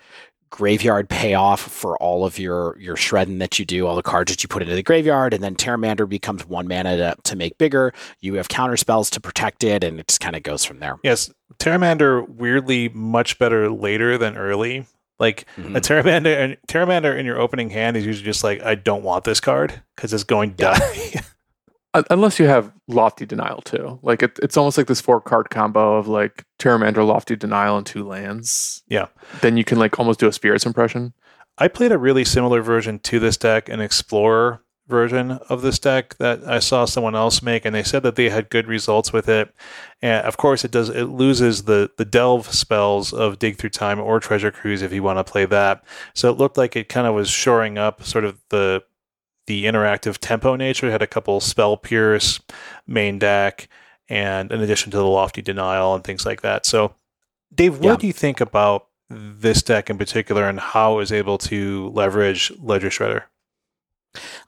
Speaker 3: graveyard payoff for all of your your shredding that you do, all the cards that you put into the graveyard, and then Pteramander becomes one mana to, to make bigger. You have counter spells to protect it, and it just kind of goes from there.
Speaker 2: Yes, Pteramander weirdly much better later than early. Like
Speaker 3: Mhm.
Speaker 2: a Pteramander, and Pteramander in your opening hand is usually just like, I don't want this card because it's going to
Speaker 3: Yeah.
Speaker 2: die.
Speaker 1: Un- Unless you have Lofty Denial too. Like it, it's almost like this four card combo of like Pteramander, Lofty Denial, and two lands.
Speaker 2: Yeah.
Speaker 1: Then you can like almost do a Spirits Impression.
Speaker 2: I played a really similar version to this deck, an Explorer version of this deck that I saw someone else make, and they said that they had good results with it. And of course, it does it loses the the delve spells of Dig Through Time or Treasure Cruise if you want to play that. So it looked like it kind of was shoring up sort of the the interactive tempo nature. It had a couple spell pierce main deck, and in addition to the lofty denial and things like that. So, Dave, what
Speaker 3: Yeah.
Speaker 2: do you think about this deck in particular and how it was able to leverage Ledger Shredder?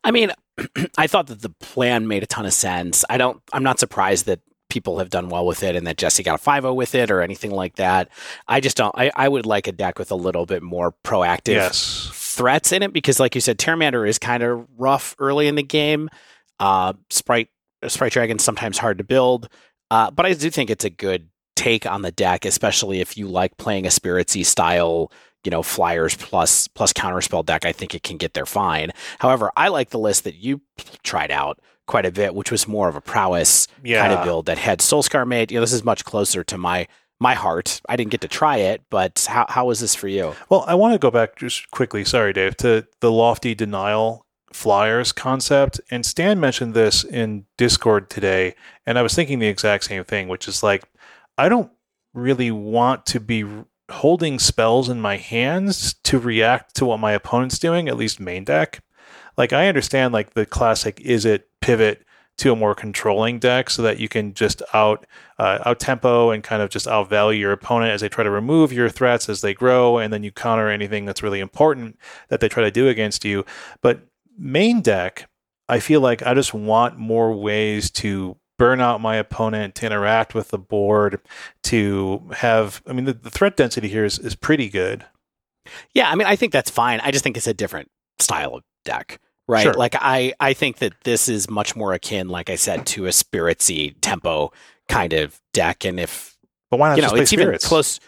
Speaker 3: I mean, I thought that the plan made a ton of sense. I don't. I'm not surprised that people have done well with it and that Jesse got a 5-0 with it or anything like that. I just don't. I, I would like a deck with a little bit more proactive
Speaker 2: Yes.
Speaker 3: Threats in it because, like you said, Pteramander is kind of rough early in the game. Uh, Sprite Sprite Dragon's sometimes hard to build, uh, but I do think it's a good take on the deck, especially if you like playing a Spiritsy style, you know, flyers plus plus counterspell deck. I think it can get there fine. However, I like the list that you tried out quite a bit, which was more of a prowess
Speaker 2: Yeah.
Speaker 3: kind of build that had Soulscar Mage. You know, this is much closer to my my heart. I didn't get to try it, but how how was this for you?
Speaker 2: Well, I want to go back just quickly, sorry, Dave, to the lofty denial flyers concept. And Stan mentioned this in Discord today, and I was thinking the exact same thing, which is like, I don't really want to be holding spells in my hands to react to what my opponent's doing, at least main deck. Like, I understand, like, the classic is it pivot to a more controlling deck so that you can just out uh, out tempo and kind of just outvalue your opponent as they try to remove your threats as they grow, and then you counter anything that's really important that they try to do against you. But main deck, I feel like I just want more ways to burn out my opponent, to interact with the board, to have. I mean, the, the threat density here is, is pretty good.
Speaker 3: Yeah, I mean, I think that's fine. I just think it's a different style of deck, right?
Speaker 2: Sure.
Speaker 3: Like I, I think that this is much more akin, like I said, to a spiritsy tempo kind of deck, and if
Speaker 2: But why not
Speaker 3: you know,
Speaker 2: just play
Speaker 3: it's
Speaker 2: spirits?
Speaker 3: even close.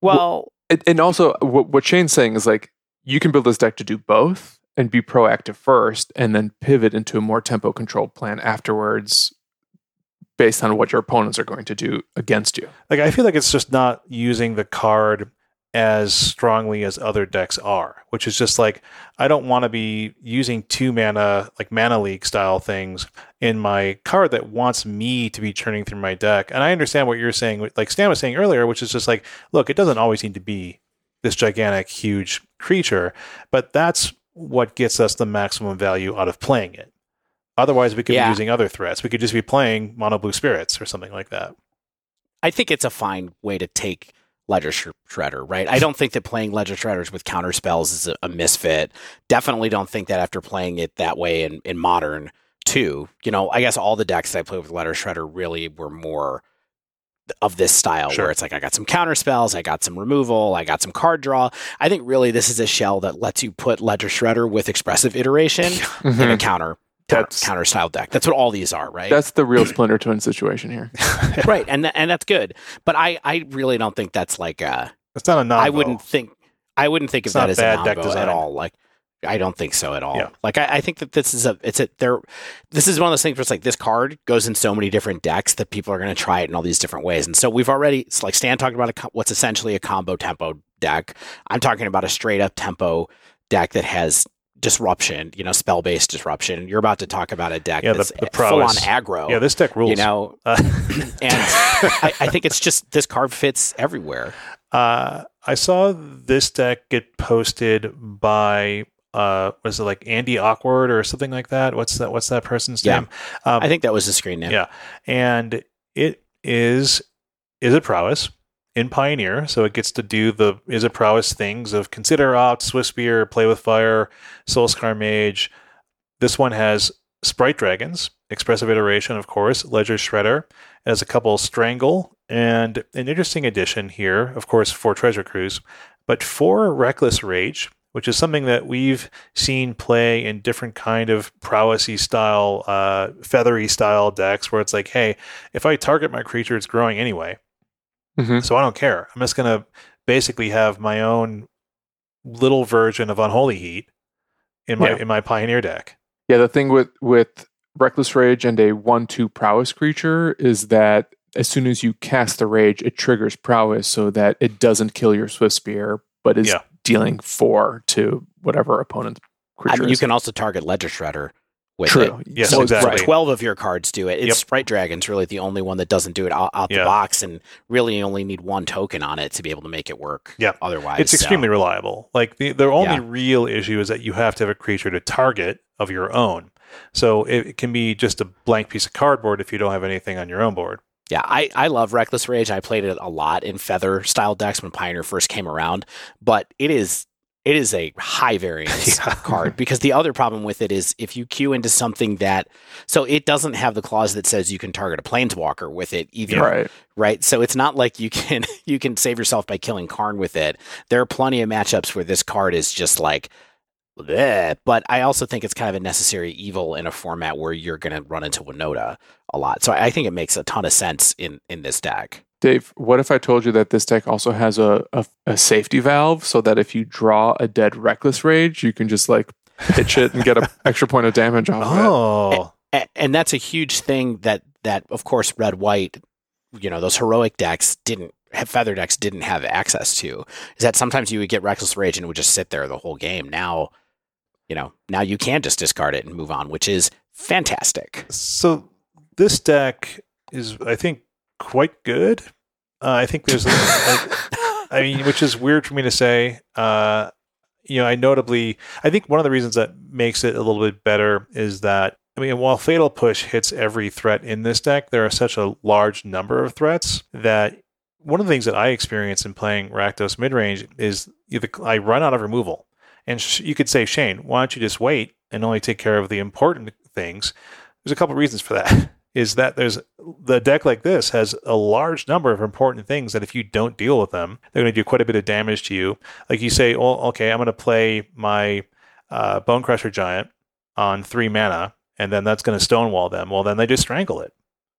Speaker 3: Well,
Speaker 1: And, and also, what, what Shane's saying is like you can build this deck to do both and be proactive first, and then pivot into a more tempo controlled plan afterwards, based on what your opponents are going to do against you.
Speaker 2: Like I feel like it's just not using the card as strongly as other decks are, which is just like I don't want to be using two mana like Mana Leak style things in my card that wants me to be churning through my deck. And I understand what you're saying, like Stan was saying earlier, which is just like, look, it doesn't always need to be this gigantic, huge creature, but that's what gets us the maximum value out of playing it. Otherwise, we could
Speaker 3: Yeah.
Speaker 2: be using other threats. We could just be playing mono blue spirits or something like that.
Speaker 3: I think it's a fine way to take Ledger Shredder, right? I don't think that playing Ledger Shredders with counter spells is a, a misfit. Definitely don't think that after playing it that way in, in modern too. You know, I guess all the decks that I played with Ledger Shredder really were more of this style
Speaker 2: Sure.
Speaker 3: where it's like I got some counter spells, I got some removal, I got some card draw. I think really this is a shell that lets you put Ledger Shredder with expressive iteration in a mm-hmm. counter counter,
Speaker 1: That's-
Speaker 3: counter style deck. That's what all these are, right?
Speaker 1: That's the real Splinter Twin situation here.
Speaker 3: right, and th- and that's good. But I I really don't think that's like uh
Speaker 2: It's not a non.
Speaker 3: I wouldn't think I wouldn't think
Speaker 2: It's
Speaker 3: of
Speaker 2: not
Speaker 3: that as
Speaker 2: bad
Speaker 3: a
Speaker 2: deck design.
Speaker 3: at all. Like I don't think so at all.
Speaker 2: Yeah.
Speaker 3: Like I, I think that this is a it's a there this is one of those things where it's like this card goes in so many different decks that people are going to try it in all these different ways. And so we've already it's like Stan talked about a, what's essentially a combo tempo deck. I'm talking about a straight up tempo deck that has disruption, you know, spell based disruption. You're about to talk about a deck
Speaker 2: Yeah, the-
Speaker 3: that's
Speaker 2: the
Speaker 3: full on aggro.
Speaker 2: Yeah, this deck rules.
Speaker 3: you know,
Speaker 2: Uh,
Speaker 3: and I, I think it's just this card fits everywhere.
Speaker 2: uh, I saw this deck get posted by uh, was it like Andy Awkward or something like that? What's that? What's that person's
Speaker 3: Yeah.
Speaker 2: name? Um,
Speaker 3: I think that was the screen name.
Speaker 2: Yeah, and it is Izzet prowess in Pioneer, so it gets to do the Izzet prowess things of consider opt, Swiftspear, play with fire, Soulscar Mage. This one has Sprite Dragons, Expressive Iteration, of course, Ledger Shredder, it has a couple Strangle, and an interesting addition here, of course, for Treasure Cruise, but for Reckless Rage, which is something that we've seen play in different kind of prowessy style, uh, feathery style decks, where it's like, hey, if I target my creature, it's growing anyway.
Speaker 1: Mhm.
Speaker 2: So I don't care. I'm just going to basically have my own little version of Unholy Heat in my
Speaker 1: Yeah.
Speaker 2: in my Pioneer deck.
Speaker 1: Yeah, the thing with with Reckless Rage and a one two prowess creature is that as soon as you cast the rage, it triggers prowess so that it doesn't kill your Swift Spear, but is
Speaker 2: Yeah.
Speaker 1: dealing four to whatever opponent
Speaker 3: I
Speaker 1: creature.
Speaker 3: mean, you can also target Ledger Shredder with
Speaker 1: True.
Speaker 3: it.
Speaker 2: Yes,
Speaker 3: so
Speaker 2: exactly.
Speaker 3: right, 12 of your cards do it. It's
Speaker 2: Yep.
Speaker 3: Sprite Dragon's really the only one that doesn't do it out, out
Speaker 2: Yeah.
Speaker 3: the box, and really you only need one token on it to be able to make it work.
Speaker 2: Yeah.
Speaker 3: Otherwise,
Speaker 2: It's
Speaker 3: so-
Speaker 2: extremely reliable. Like the the only
Speaker 3: Yeah.
Speaker 2: real issue is that you have to have a creature to target of your own. So it, it can be just a blank piece of cardboard if you don't have anything on your own board.
Speaker 3: Yeah, I, I love Reckless Rage. I played it a lot in Feather style decks when Pioneer first came around, but it is it is a high variance
Speaker 2: Yeah.
Speaker 3: card because the other problem with it is if you queue into something that so it doesn't have the clause that says you can target a planeswalker with it either.
Speaker 1: right.
Speaker 3: right? So it's not like you can you can save yourself by killing Karn with it. There are plenty of matchups where this card is just like bleh. but I also think it's kind of a necessary evil in a format where you're going to run into Winota a lot. So I think it makes a ton of sense in in this deck.
Speaker 1: Dave, what if I told you that this deck also has a, a, a safety valve so that if you draw a dead Reckless Rage, you can just like pitch it and get an extra point of damage off of it?
Speaker 2: Oh,
Speaker 3: A- and that's a huge thing that that of course red white you know those heroic decks didn't feather decks didn't have access to is that sometimes you would get reckless rage and it would just sit there the whole game now you know now you can just discard it and move on which is fantastic
Speaker 2: so this deck is, I think, quite good. Uh, I think there's, like, I mean, which is weird for me to say. Uh, you know, I notably, I think one of the reasons that makes it a little bit better is that, I mean, while Fatal Push hits every threat in this deck, there are such a large number of threats that one of the things that I experience in playing Rakdos midrange is either I run out of removal. And sh- you could say, Shane, why don't you just wait and only take care of the important things? There's a couple reasons for that. Is that there's the deck like this has a large number of important things that if you don't deal with them, they're going to do quite a bit of damage to you. Like you say, oh, okay, I'm going to play my uh, Bonecrusher Giant on three mana, and then that's going to stonewall them. Well, then they just strangle it,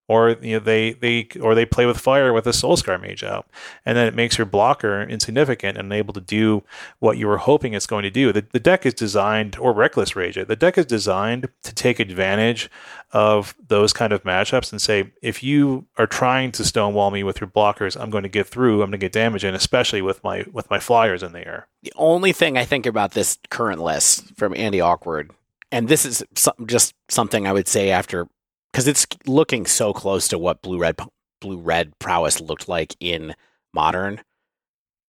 Speaker 2: or you know they they or they play with fire with a Soulscar Mage out, and then it makes your blocker insignificant and unable to do what you were hoping it's going to do. The, the deck is designed, or Reckless Rage, it, the deck is designed to take advantage of those kind of matchups and say, if you are trying to stonewall me with your blockers, I'm going to get through. I'm going to get damage in, especially with my with my flyers in the air.
Speaker 3: the only thing i think about this current list from andy awkward and this is some, just something i would say after because it's looking so close to what blue red blue red prowess looked like in modern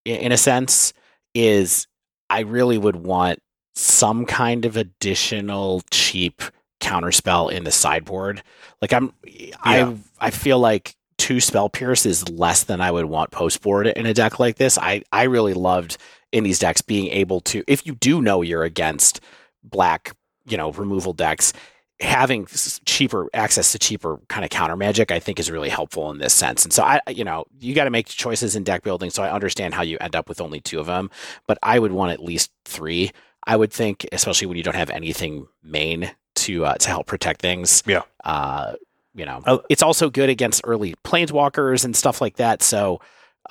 Speaker 3: in a sense is i really would want some kind of additional cheap counterspell in the sideboard like i'm
Speaker 2: Yeah.
Speaker 3: i i feel like two spell pierce is less than i would want post board in a deck like this i i really loved in these decks being able to if you do know you're against black you know removal decks having cheaper access to cheaper kind of counter magic i think is really helpful in this sense. And so i you know you got to make choices in deck building so i understand how you end up with only two of them but i would want at least three. I would think especially when you don't have anything main to uh, to help protect things
Speaker 2: Yeah.
Speaker 3: uh you know
Speaker 2: I'll-
Speaker 3: it's also good against early planeswalkers and stuff like that so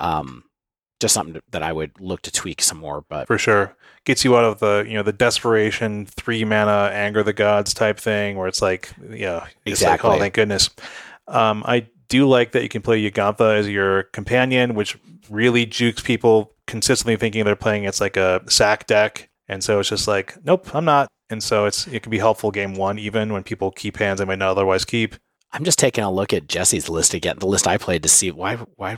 Speaker 3: um just something that i would look to tweak some more but
Speaker 2: for sure. Gets you out of the you know the desperation three mana anger the gods type thing where it's like yeah it's like
Speaker 3: Exactly.
Speaker 2: oh thank goodness. Um, I do like that you can play Jegantha as your companion, which really jukes people consistently thinking they're playing it's like a sack deck, and so it's just like nope I'm not, and so it's it can be helpful game one even when people keep hands they might not otherwise keep.
Speaker 3: I'm just taking a look at Jesse's list again, the list I played to see why why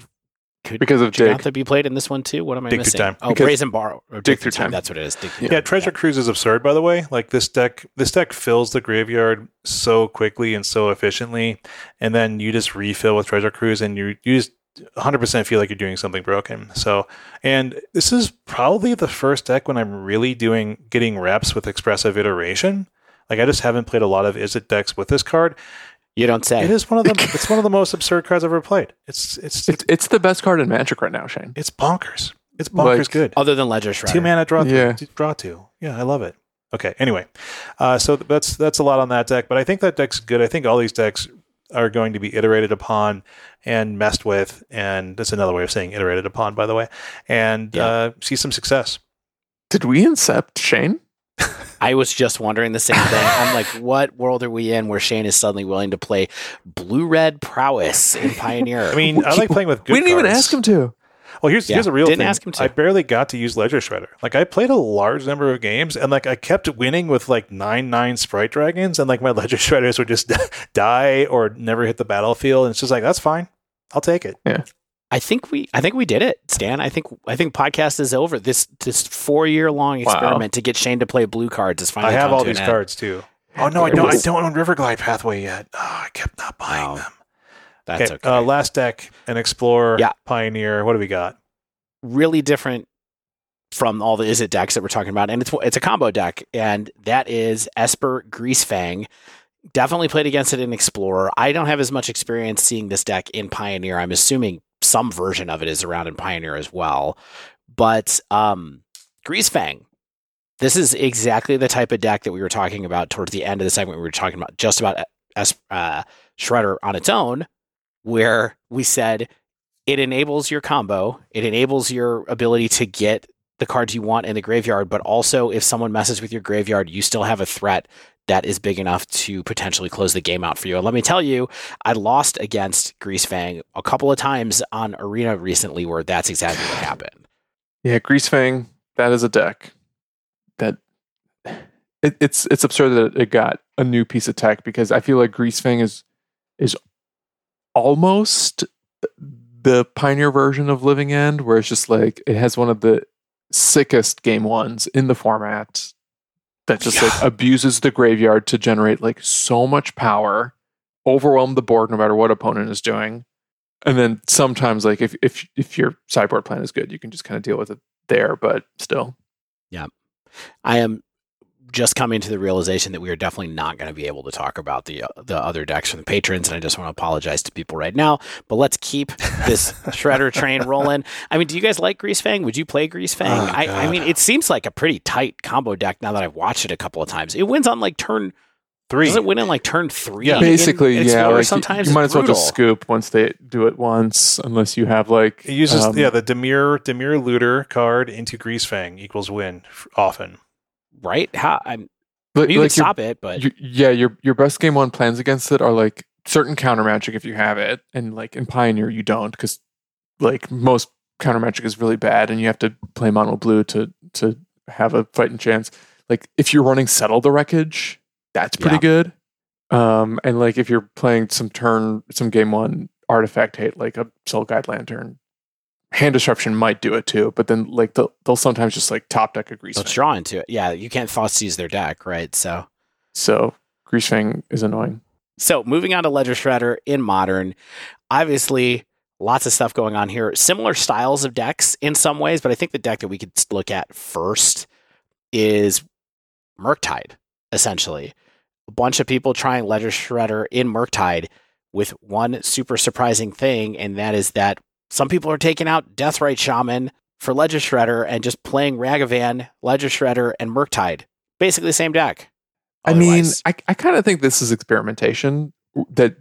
Speaker 3: could
Speaker 1: Because of Dig.
Speaker 3: Jegantha be played in this one too? What am I
Speaker 2: Dig Through
Speaker 3: missing?
Speaker 2: Time.
Speaker 3: Oh,
Speaker 1: Because-
Speaker 3: Brazen Borrow. or
Speaker 1: Dig
Speaker 3: Dig,
Speaker 1: Through
Speaker 3: Through time.
Speaker 1: Time.
Speaker 3: That's what it is. Dig Through
Speaker 2: Yeah,
Speaker 3: Time.
Speaker 2: Treasure Cruise is absurd, by the way. Like this deck, this deck fills the graveyard so quickly and so efficiently, and then you just refill with Treasure Cruise, and you you just 100% feel like you're doing something broken. So, and this is probably the first deck when I'm really doing getting reps with expressive iteration. Like I just haven't played a lot of Izzet decks with this card.
Speaker 3: You don't say.
Speaker 2: It is one of the it's one of the most absurd cards I've ever played. It's it's
Speaker 1: It's, it's the best card in Magic right now, Shane.
Speaker 2: it's bonkers. It's bonkers
Speaker 1: Like-
Speaker 2: good.
Speaker 3: Other than Ledger Shredder.
Speaker 2: Two mana draw,
Speaker 1: Yeah.
Speaker 2: yeah. draw two. Yeah, I love it. Okay. Anyway, uh, so that's that's a lot on that deck, but I think that deck's good. I think all these decks are going to be iterated upon and messed with. And that's another way of saying iterated upon, by the way, and
Speaker 3: Yeah.
Speaker 2: uh, see some success.
Speaker 1: Did we incept Shane?
Speaker 3: I was just wondering the same thing. I'm like, what world are we in where Shane is suddenly willing to play blue red prowess in Pioneer?
Speaker 2: I mean, I like playing with good
Speaker 1: we didn't even ask him to.
Speaker 2: Well, here's
Speaker 3: Yeah,
Speaker 2: here's a real
Speaker 3: didn't
Speaker 2: thing.
Speaker 3: ask him to.
Speaker 2: I barely got to use Ledger Shredder. Like I played a large number of games, and like I kept winning with like nine nine sprite dragons, and like my Ledger Shredders would just die or never hit the battlefield. And it's just like that's fine. I'll take it.
Speaker 3: I think we I think we did it, Stan. I think I think podcast is over. This this four year long
Speaker 1: Wow.
Speaker 3: experiment to get Shane to play blue cards is finally
Speaker 2: I have all these
Speaker 3: end.
Speaker 2: cards too. Oh no, I don't. I don't own Riverglide Pathway yet. Oh, I kept not buying
Speaker 3: Oh,
Speaker 2: them.
Speaker 3: That's okay.
Speaker 2: Uh, last deck, an Explorer,
Speaker 3: Yeah.
Speaker 2: Pioneer. What do we got?
Speaker 3: really different from all the Izzet decks that we're talking about, and it's it's a combo deck, and that is Esper Greasefang. Definitely played against it in Explorer. I don't have as much experience seeing this deck in Pioneer. I'm assuming some version of it is around in Pioneer as well. But um, Greasefang, this is exactly the type of deck that we were talking about towards the end of the segment. We were talking about just about Es- uh, Shredder on its own, where we said it enables your combo. It enables your ability to get the cards you want in the graveyard, but also if someone messes with your graveyard, you still have a threat that is big enough to potentially close the game out for you. And let me tell you, I lost against Grease Fang a couple of times on Arena recently where that's exactly what happened.
Speaker 1: Yeah, Grease Fang, that is a deck that it, it's it's absurd that it got a new piece of tech because I feel like Grease Fang is is almost the pioneer version of Living End, where it's just like it has one of the sickest game ones in the format that just like abuses the graveyard to generate like so much power, overwhelm the board no matter what opponent is doing. And then sometimes like if if if your sideboard plan is good, you can just kind of deal with it there, but still. Yeah.
Speaker 3: I am just coming to the realization that we are definitely not going to be able to talk about the uh, the other decks from the patrons, and I just want to apologize to people right now. But let's keep this shredder train rolling. I mean, do you guys like Grease Fang? Would you play Greasefang?
Speaker 2: Oh,
Speaker 3: I, I mean, it seems like a pretty tight combo deck now that I've watched it a couple of times. It wins on like turn.
Speaker 2: Three.
Speaker 3: Does it win in like turn three?
Speaker 2: Yeah.
Speaker 3: in-
Speaker 1: Basically,
Speaker 3: in
Speaker 1: yeah,
Speaker 3: Explorer?
Speaker 1: like you-
Speaker 3: sometimes
Speaker 1: you, might as well
Speaker 3: brutal.
Speaker 1: just scoop once they do it once, unless you have like
Speaker 2: It uses
Speaker 1: um,
Speaker 2: yeah the Dimir Dimir Looter card into Grease Fang equals win often.
Speaker 3: Right? How I'm,
Speaker 1: like,
Speaker 3: you can
Speaker 1: like your-
Speaker 3: stop it, but
Speaker 1: your- yeah, your your best game one plans against it are like certain counter magic if you have it, and like in Pioneer you don't because like most counter magic is really bad, and you have to play mono blue to to have a fighting chance. Like if you're running settle the wreckage, that's pretty
Speaker 3: Yeah.
Speaker 1: good. Um, and like if you're playing some turn, some game one artifact hate like a Soul Guide Lantern, hand disruption might do it too. But then like they'll, they'll sometimes just like top deck a grease.
Speaker 3: let's draw into it. Yeah, you can't Thoughtseize their deck, right? So.
Speaker 1: So Greasefang is annoying.
Speaker 3: So moving on to Ledger Shredder in modern, obviously lots of stuff going on here. Similar styles of decks in some ways, but I think the deck that we could look at first is Murktide, essentially. A bunch of people trying Ledger Shredder in Murktide with one super surprising thing, and that is that some people are taking out Deathrite Shaman for Ledger Shredder and just playing Ragavan, Ledger Shredder, and Murktide. Basically the same deck.
Speaker 1: I mean, I, I kind of think this is experimentation that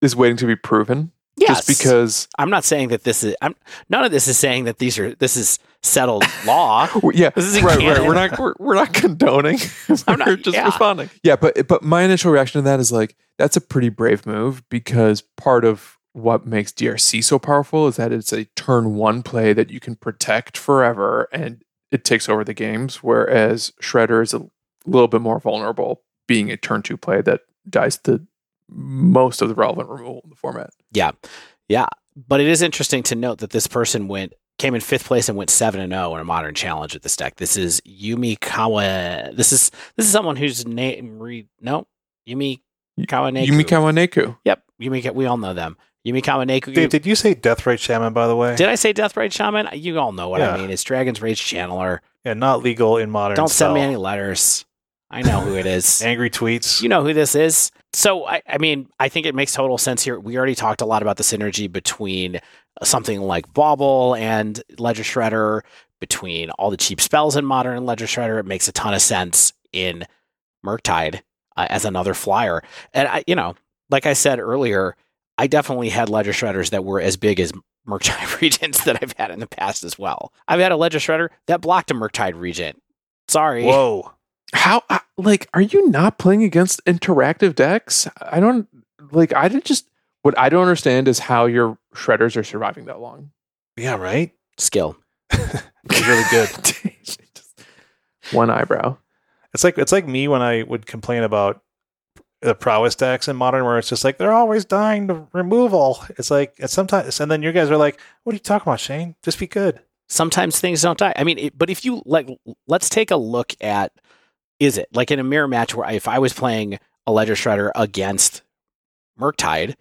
Speaker 1: is waiting to be proven.
Speaker 3: yes.
Speaker 1: Just because,
Speaker 3: I'm not saying that this is. I'm none of this is saying that these are. This is settled law.
Speaker 1: yeah,
Speaker 3: This isn't
Speaker 1: right, right. We're not, we're, we're not condoning.
Speaker 3: I'm not-
Speaker 1: we're just
Speaker 3: yeah.
Speaker 1: responding. Yeah, but but my initial reaction to that is like that's a pretty brave move because part of what makes DRC so powerful is that it's a turn one play that you can protect forever and it takes over the games, whereas Shredder is a little bit more vulnerable, being a turn two play that dies the most of the relevant removal in the format.
Speaker 3: Yeah, yeah. But it is interesting to note that this person went came in fifth place and went seven and zero in a modern challenge with this deck. This is Yumi Kawa. This is this is someone whose name re no Yumi Kawaneku.
Speaker 1: Yumi Kawaneku.
Speaker 3: Yep, Yumi. We all know them. Yumi Kawaneku.
Speaker 2: Dave, did you say Death Deathrite Shaman by the way?
Speaker 3: Did I say Death Deathrite Shaman? You all know what
Speaker 2: Yeah.
Speaker 3: I mean. It's Dragon's Rage Channeler.
Speaker 2: yeah, not legal in modern.
Speaker 3: Don't send me any letters. I know who it is.
Speaker 2: angry tweets.
Speaker 3: you know who this is. So I, I mean, I think it makes total sense here. We already talked a lot about the synergy between something like Bauble and Ledger Shredder, between all the cheap spells in Modern and Ledger Shredder. It makes a ton of sense in Murktide uh, as another flyer. And I, you know, like I said earlier, I definitely had ledger shredders that were as big as Murktide regents that I've had in the past as well. I've had a ledger shredder that blocked a Murktide regent. Sorry.
Speaker 2: Whoa.
Speaker 1: How uh, like are you not playing against interactive decks? I don't like I did just what I don't understand is how your shredders are surviving that long.
Speaker 2: Yeah, right?
Speaker 3: Skill.
Speaker 2: It's really good.
Speaker 1: Just One eyebrow.
Speaker 2: It's like it's like me when I would complain about the prowess decks in modern where it's just like they're always dying to removal. It's like it's sometimes and then you guys are like, What are you talking about, Shane? Just be good.
Speaker 3: Sometimes things don't die. I mean, it, but if you like, let's take a look at is it like in a mirror match where if I was playing a ledger shredder against Murktide,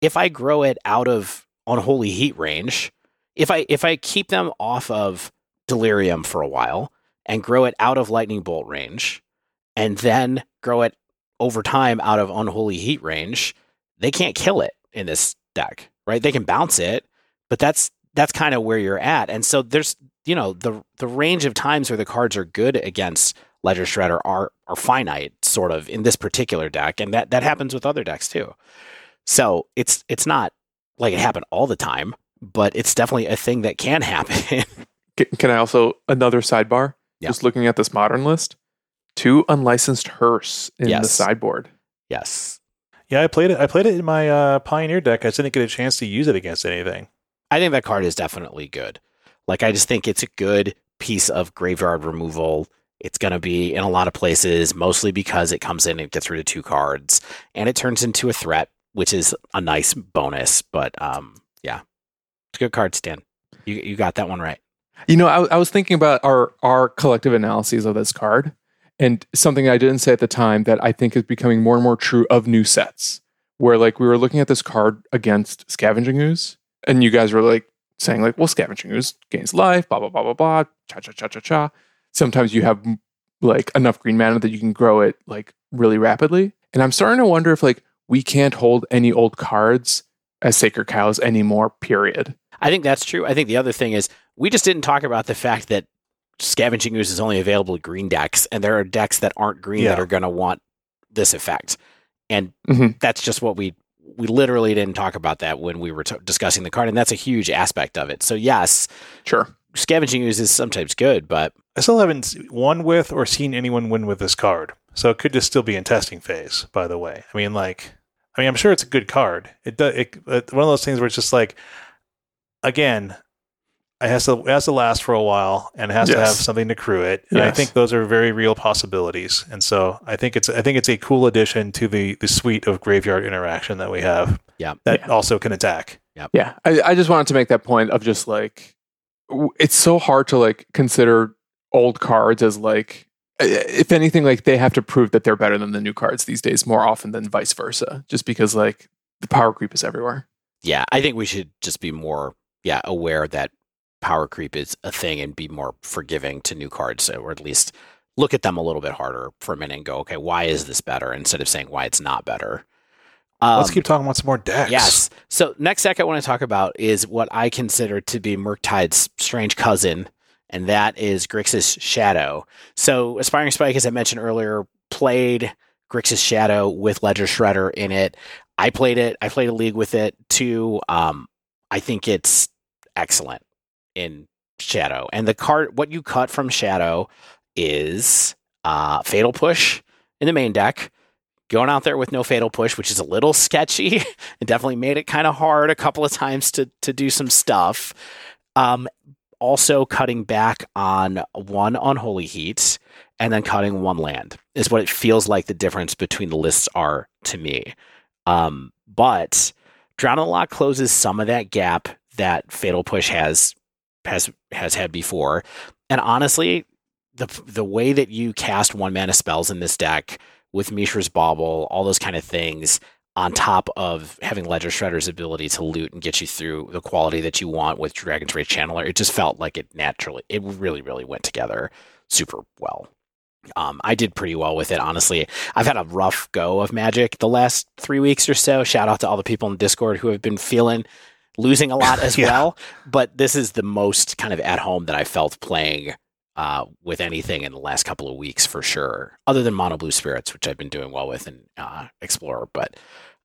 Speaker 3: if I grow it out of unholy heat range, if I if I keep them off of delirium for a while and grow it out of lightning bolt range, and then grow it over time out of unholy heat range, they can't kill it in this deck, right? They can bounce it, but that's that's kind of where you're at. And so there's you know the the range of times where the cards are good against Ledger Shredder are are finite, sort of in this particular deck, and that that happens with other decks too. So it's it's not like it happened all the time, but it's definitely a thing that can happen.
Speaker 1: Can, can I also another sidebar?
Speaker 3: Yeah.
Speaker 1: Just looking at this modern list, two unlicensed hearse in the sideboard.
Speaker 3: yes,
Speaker 2: Yeah, I played it I played it in my uh, Pioneer deck. I just didn't get a chance to use it against anything.
Speaker 3: I think that card is definitely good. Like I just think it's a good piece of graveyard removal. It's going to be in a lot of places, mostly because it comes in and gets rid of two cards, and it turns into a threat, which is a nice bonus. But um, yeah, it's a good card, Stan. You you got that one right.
Speaker 1: You know, I, I was thinking about our our collective analyses of this card, and something I didn't say at the time that I think is becoming more and more true of new sets, where like we were looking at this card against Scavenging Ooze, and you guys were like saying like, well, Scavenging Ooze gains life, blah blah blah blah blah, cha cha cha cha cha. Sometimes you have like enough green mana that you can grow it like really rapidly, and I'm starting to wonder if like we can't hold any old cards as sacred cows anymore. Period.
Speaker 3: I think that's true. I think the other thing is we just didn't talk about the fact that scavenging ooze is only available to green decks, and there are decks that aren't green that are going to want this effect, and
Speaker 1: Mhm.
Speaker 3: that's just what we we literally didn't talk about that when we were t- discussing the card, and that's a huge aspect of it. So yes,
Speaker 1: Sure.
Speaker 3: scavenging ooze is sometimes good, but
Speaker 2: I still haven't won with or seen anyone win with this card. So it could just still be in testing phase, by the way. I mean, like, I mean, I'm sure it's a good card. It does, it, it's one of those things where it's just like, again, it has to, it has to last for a while and it has to have something to crew it. And I think those are very real possibilities. And so I think it's, I think it's a cool addition to the, the suite of graveyard interaction that we have
Speaker 3: Yeah.
Speaker 2: that
Speaker 1: Yeah.
Speaker 2: also can attack.
Speaker 1: Yeah, Yeah. I, I just wanted to make that point of just like it's so hard to like consider old cards as like if anything like they have to prove that they're better than the new cards these days more often than vice versa just because like the power creep is everywhere.
Speaker 3: yeah, I think we should just be more yeah aware that power creep is a thing and be more forgiving to new cards, or at least look at them a little bit harder for a minute and go, okay, why is this better? Instead of saying why it's not better.
Speaker 2: Let's
Speaker 3: Um,
Speaker 2: keep talking about some more decks.
Speaker 3: Yes. So next deck I want to talk about is what I consider to be Murktide's strange cousin, and that is Grixis Shadow. So Aspiring Spike, as I mentioned earlier, played Grixis Shadow with Ledger Shredder in it. I played it. I played a league with it too. Um, I think it's excellent in Shadow. And the card, what you cut from Shadow is uh, Fatal Push in the main deck. Going out there with no fatal push, which is a little sketchy, it definitely made it kind of hard a couple of times to to do some stuff. Um, also, cutting back on one unholy heat and then cutting one land is what it feels like the difference between the lists are to me. Um, but Drown the Lock closes some of that gap that Fatal Push has has has had before. And honestly, the the way that you cast one mana spells in this deck with Mishra's Bauble, all those kind of things, on top of having Ledger Shredder's ability to loot and get you through the quality that you want with Dragon's Rage Channeler, it just felt like it naturally, it really, really went together super well. Um, I did pretty well with it, honestly. I've had a rough go of Magic the last three weeks or so. Shout out to all the people in Discord who have been feeling losing a lot as
Speaker 2: Yeah.
Speaker 3: well. But this is the most kind of at home that I felt playing uh, with anything in the last couple of weeks for sure, other than Mono Blue Spirits, which I've been doing well with in uh, Explorer. But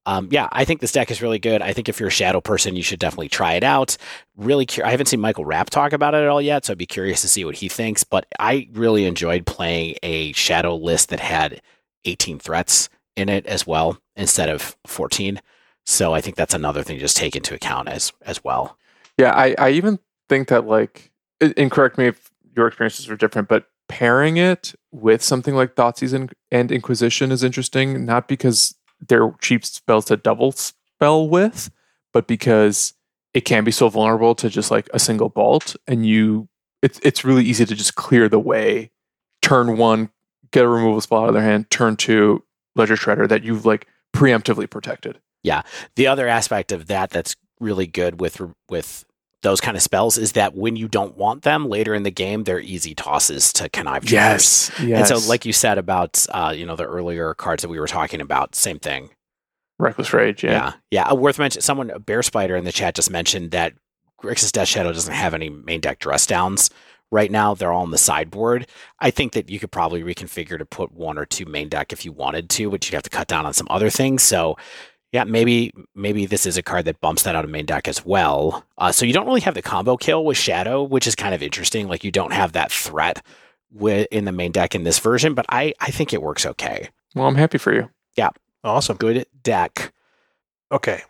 Speaker 3: um, yeah, I think this deck is really good. I think if you're a Shadow person, you should definitely try it out. Really, cu- I haven't seen Michael Rapp talk about it at all yet, so I'd be curious to see what he thinks. But I really enjoyed playing a Shadow list that had 18 threats in it as well instead of 14. So I think that's another thing to just take into account as as well.
Speaker 1: Yeah, I, I even think that like, and correct me if your experiences are different, but pairing it with something like Thoughtseize and Inquisition is interesting, not because they're cheap spells to double spell with, but because it can be so vulnerable to just like a single bolt, and you, it's it's really easy to just clear the way. Turn one, get a removal spell out of their hand. Turn two, Ledger Shredder that you've like preemptively protected.
Speaker 3: The other aspect of that that's really good with with those kind of spells is that when you don't want them later in the game, they're easy tosses to connive triggers.
Speaker 1: yes.
Speaker 3: And so, like you said about uh, you know the earlier cards that we were talking about, same thing.
Speaker 1: Reckless Rage, yeah.
Speaker 3: Yeah, yeah. Uh, worth mentioning. Someone, Bear Spider in the chat, just mentioned that Grixis Death Shadow doesn't have any main deck dress downs right now. They're all on the sideboard. I think that you could probably reconfigure to put one or two main deck if you wanted to, but you'd have to cut down on some other things. So. Yeah, maybe maybe this is a card that bumps that out of main deck as well. Uh, so you don't really have the combo kill with Shadow, which is kind of interesting. Like you don't have that threat with in the main deck in this version, but I I think it works okay.
Speaker 1: Well, I'm happy for you.
Speaker 2: Yeah, awesome.
Speaker 3: Good deck.
Speaker 2: Okay.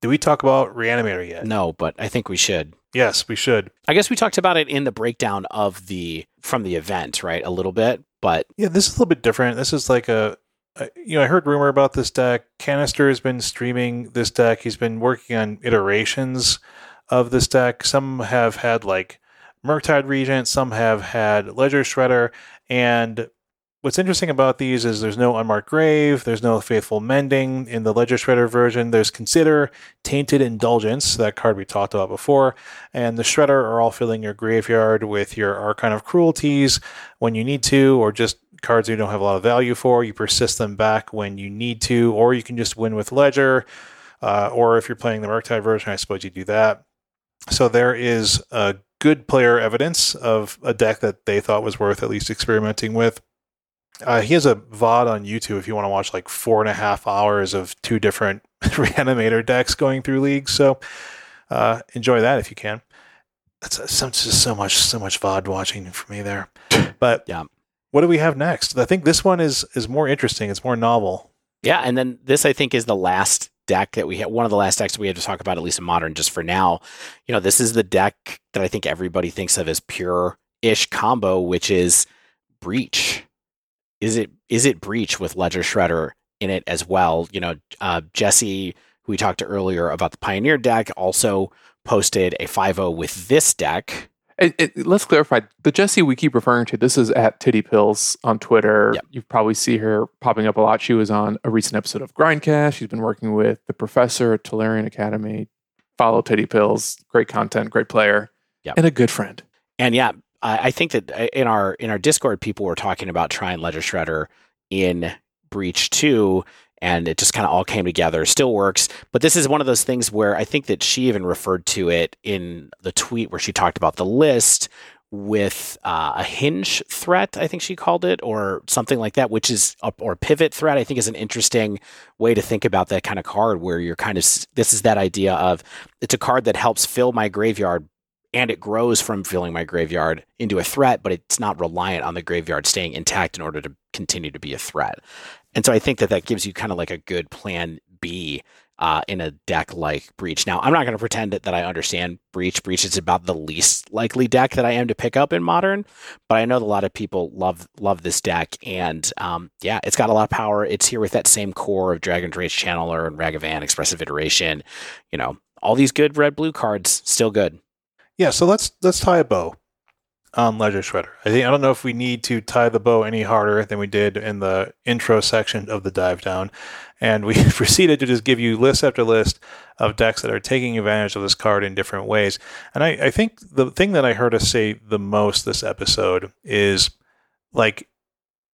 Speaker 2: Did we talk about Reanimator yet?
Speaker 3: No, but I think we should.
Speaker 2: Yes, we should.
Speaker 3: I guess we talked about it in the breakdown of the from the event, right? A little bit, but
Speaker 2: Yeah, this is a little bit different. This is like a, a Uh, you know, I heard rumor about this deck. Kanister has been streaming this deck. He's been working on iterations of this deck. Some have had like Murktide Regent, some have had Ledger Shredder, and what's interesting about these is there's no Unmarked Grave, there's no Faithful Mending in the Ledger Shredder version. There's Consider, Tainted Indulgence, that card we talked about before, and the Shredder are all filling your graveyard with your Archon of Cruelties when you need to, or just cards you don't have a lot of value for. You persist them back when you need to, or you can just win with Ledger. Uh, or if you're playing the Murktide version, I suppose you do that. So there is a good player evidence of a deck that they thought was worth at least experimenting with. Uh, he has a VOD on YouTube if you want to watch like four and a half hours of two different reanimator decks going through leagues. So uh, enjoy that if you can. That's just so much, so much VOD watching for me there. But
Speaker 3: Yeah.
Speaker 2: What do we have next? I think this one is is more interesting. It's more novel.
Speaker 3: yeah. And then this, I think, is the last deck that we had. One of the last decks we had to talk about, at least in modern, just for now. You know, this is the deck that I think everybody thinks of as pure ish combo, which is Breach. Is it is it Breach with Ledger Shredder in it as well? You know, uh, Jesse, who we talked to earlier about the Pioneer deck, also posted a 5-0 with this deck.
Speaker 1: It, it, let's clarify the Jessie we keep referring to. This is at Titty Pills on Twitter.
Speaker 3: Yep.
Speaker 1: You probably see her popping up a lot. She was on a recent episode of Grindcast. She's been working with the professor at Tolarian Academy. Follow Titty Pills. Great content, great player,
Speaker 3: Yep.
Speaker 1: and a good friend.
Speaker 3: And yeah, I, I think that uh, in our in our Discord, people were talking about trying Ledger Shredder in Breach too, and it just kind of all came together. Still works, but this is one of those things where I think that she even referred to it in the tweet where she talked about the list with uh, a hinge threat. I think she called it, or something like that, which is or pivot threat. I think is an interesting way to think about that kind of card, where you're kind of this is that idea of it's a card that helps fill my graveyard and it grows from filling my graveyard into a threat, but it's not reliant on the graveyard staying intact in order to continue to be a threat. And so I think that that gives you kind of like a good plan B uh, in a deck like Breach. Now, I'm not going to pretend that, that I understand Breach. Breach is about the least likely deck that I am to pick up in Modern, but I know that a lot of people love love this deck, and um, yeah, it's got a lot of power. It's here with that same core of Dragon's Rage Channeler and Ragavan Expressive Iteration. You know, all these good red blue cards, still good.
Speaker 2: Yeah, so let's let's tie a bow on Ledger Shredder. I think I don't know if we need to tie the bow any harder than we did in the intro section of the dive down, and we proceeded to just give you list after list of decks that are taking advantage of this card in different ways. And I, I think the thing that I heard us say the most this episode is like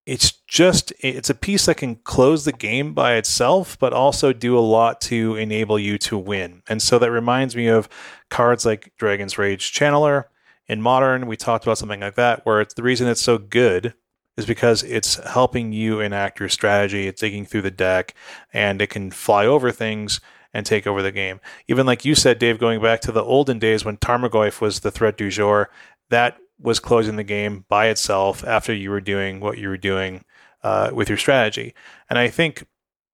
Speaker 2: it's just it's a piece that can close the game by itself but also do a lot to enable you to win and so that reminds me of cards like dragon's rage channeler in modern we talked about something like that where it's the reason it's so good is because it's helping you enact your strategy. It's digging through the deck and it can fly over things and take over the game. Even like you said, Dave, going back to the olden days when Tarmogoyf was the threat du jour, that was closing the game by itself after you were doing what you were doing uh, with your strategy. And I think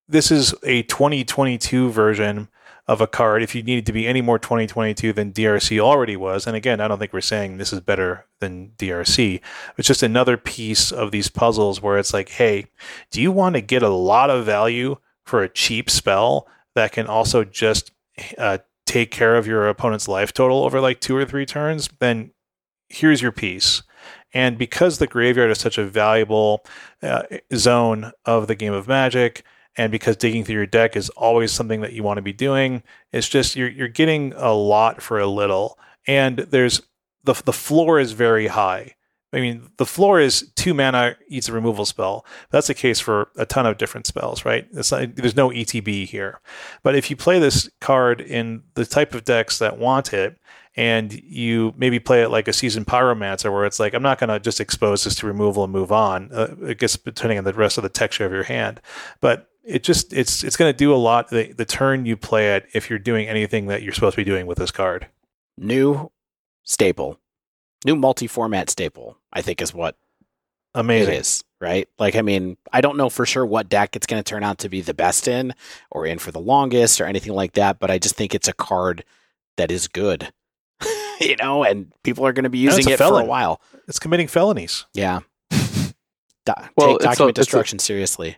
Speaker 2: this is a 2022 version of a card if you needed to be any more 2022 than DRC already was. And again, I don't think we're saying this is better than DRC. It's just another piece of these puzzles where it's like, hey, do you want to get a lot of value for a cheap spell that can also just uh, take care of your opponent's life total over like two or three turns? Then here's your piece. And because the graveyard is such a valuable uh, zone of the game of Magic, and because digging through your deck is always something that you want to be doing, it's just you're you're getting a lot for a little, and there's the the floor is very high. I mean, the floor is two mana eats a removal spell. That's the case for a ton of different spells, right? Not, there's no ETB here. But if you play this card in the type of decks that want it, and you maybe play it like a seasoned pyromancer where it's like i'm not going to just expose this to removal and move on uh, it gets depending on the rest of the texture of your hand but it just it's it's going to do a lot the, the turn you play it if you're doing anything that you're supposed to be doing with this card.
Speaker 3: New staple, new multi-format staple. I think is what
Speaker 2: amazing
Speaker 3: it is. Right? Like, I mean, I don't know for sure what deck it's going to turn out to be the best in, or in for the longest, or anything like that. But I just think it's a card that is good. you know, and people are going to be using it felon. for a while.
Speaker 2: It's committing felonies.
Speaker 3: Yeah. well, take document a, destruction a, seriously.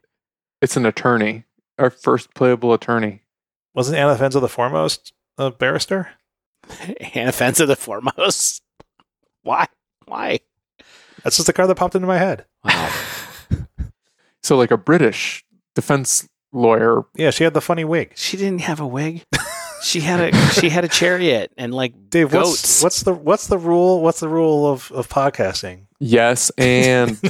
Speaker 1: It's an attorney, our first playable attorney.
Speaker 2: Wasn't Anafenza the foremost a barrister?
Speaker 3: Anafenza the foremost? Why? Why?
Speaker 2: That's just the card that popped into my head.
Speaker 3: Wow.
Speaker 1: so, like a British defense lawyer.
Speaker 2: Yeah, she had the funny wig.
Speaker 3: She didn't have a wig. she had a she had a chariot and like Dave,
Speaker 2: goats. What's, what's the what's the rule? What's the rule of of podcasting?
Speaker 1: Yes, and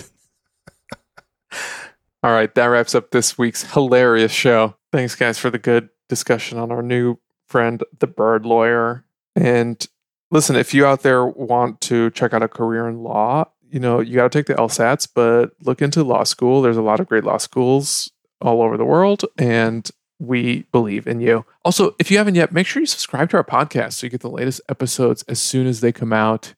Speaker 1: All right, that wraps up this week's hilarious show. Thanks, guys, for the good discussion on our new friend, the bird lawyer. And listen, if you out there want to check out a career in law, you know, you got to take the LSATs, but look into law school. There's a lot of great law schools all over the world, and we believe in you. Also, if you haven't yet, make sure you subscribe to our podcast so you get the latest episodes as soon as they come out.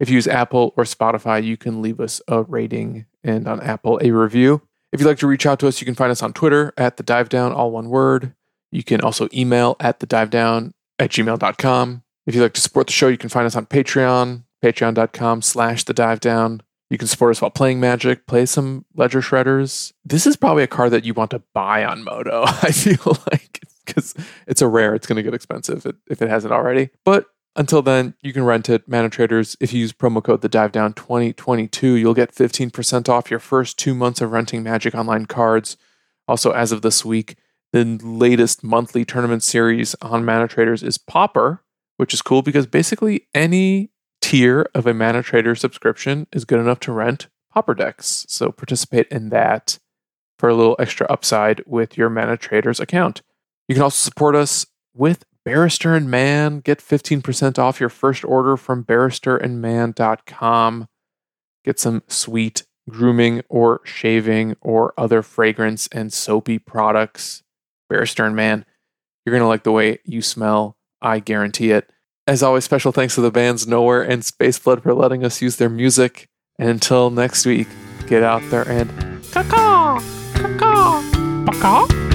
Speaker 1: If you use Apple or Spotify, you can leave us a rating and on Apple a review. If you'd like to reach out to us, you can find us on Twitter at the dive down, all one word. You can also email at the dive down at gmail.com. If you'd like to support the show, you can find us on Patreon, patreon.com slash the dive down. You can support us while playing Magic, play some Ledger Shredders. This is probably a card that you want to buy on MODO, I feel like, because it's a rare. It's going to get expensive if it hasn't already. But until then, you can rent it. Mana Traders, if you use promo code the Dive Down 2022, you'll get 15% off your first two months of renting Magic Online cards. Also, as of this week, the latest monthly tournament series on Mana Traders is Pauper, which is cool because basically any tier of a Mana Trader subscription is good enough to rent Pauper decks. So participate in that for a little extra upside with your Mana Traders account. You can also support us with Barrister and Mann. Get 15% off your first order from barristerandmann.com. Get some sweet grooming or shaving or other fragrance and soapy products. Barrister and Mann, you're going to like the way you smell. I guarantee it. As always, special thanks to the bands Nowhere and Spaceflood for letting us use their music. And until next week, get out there and caw caw caw caw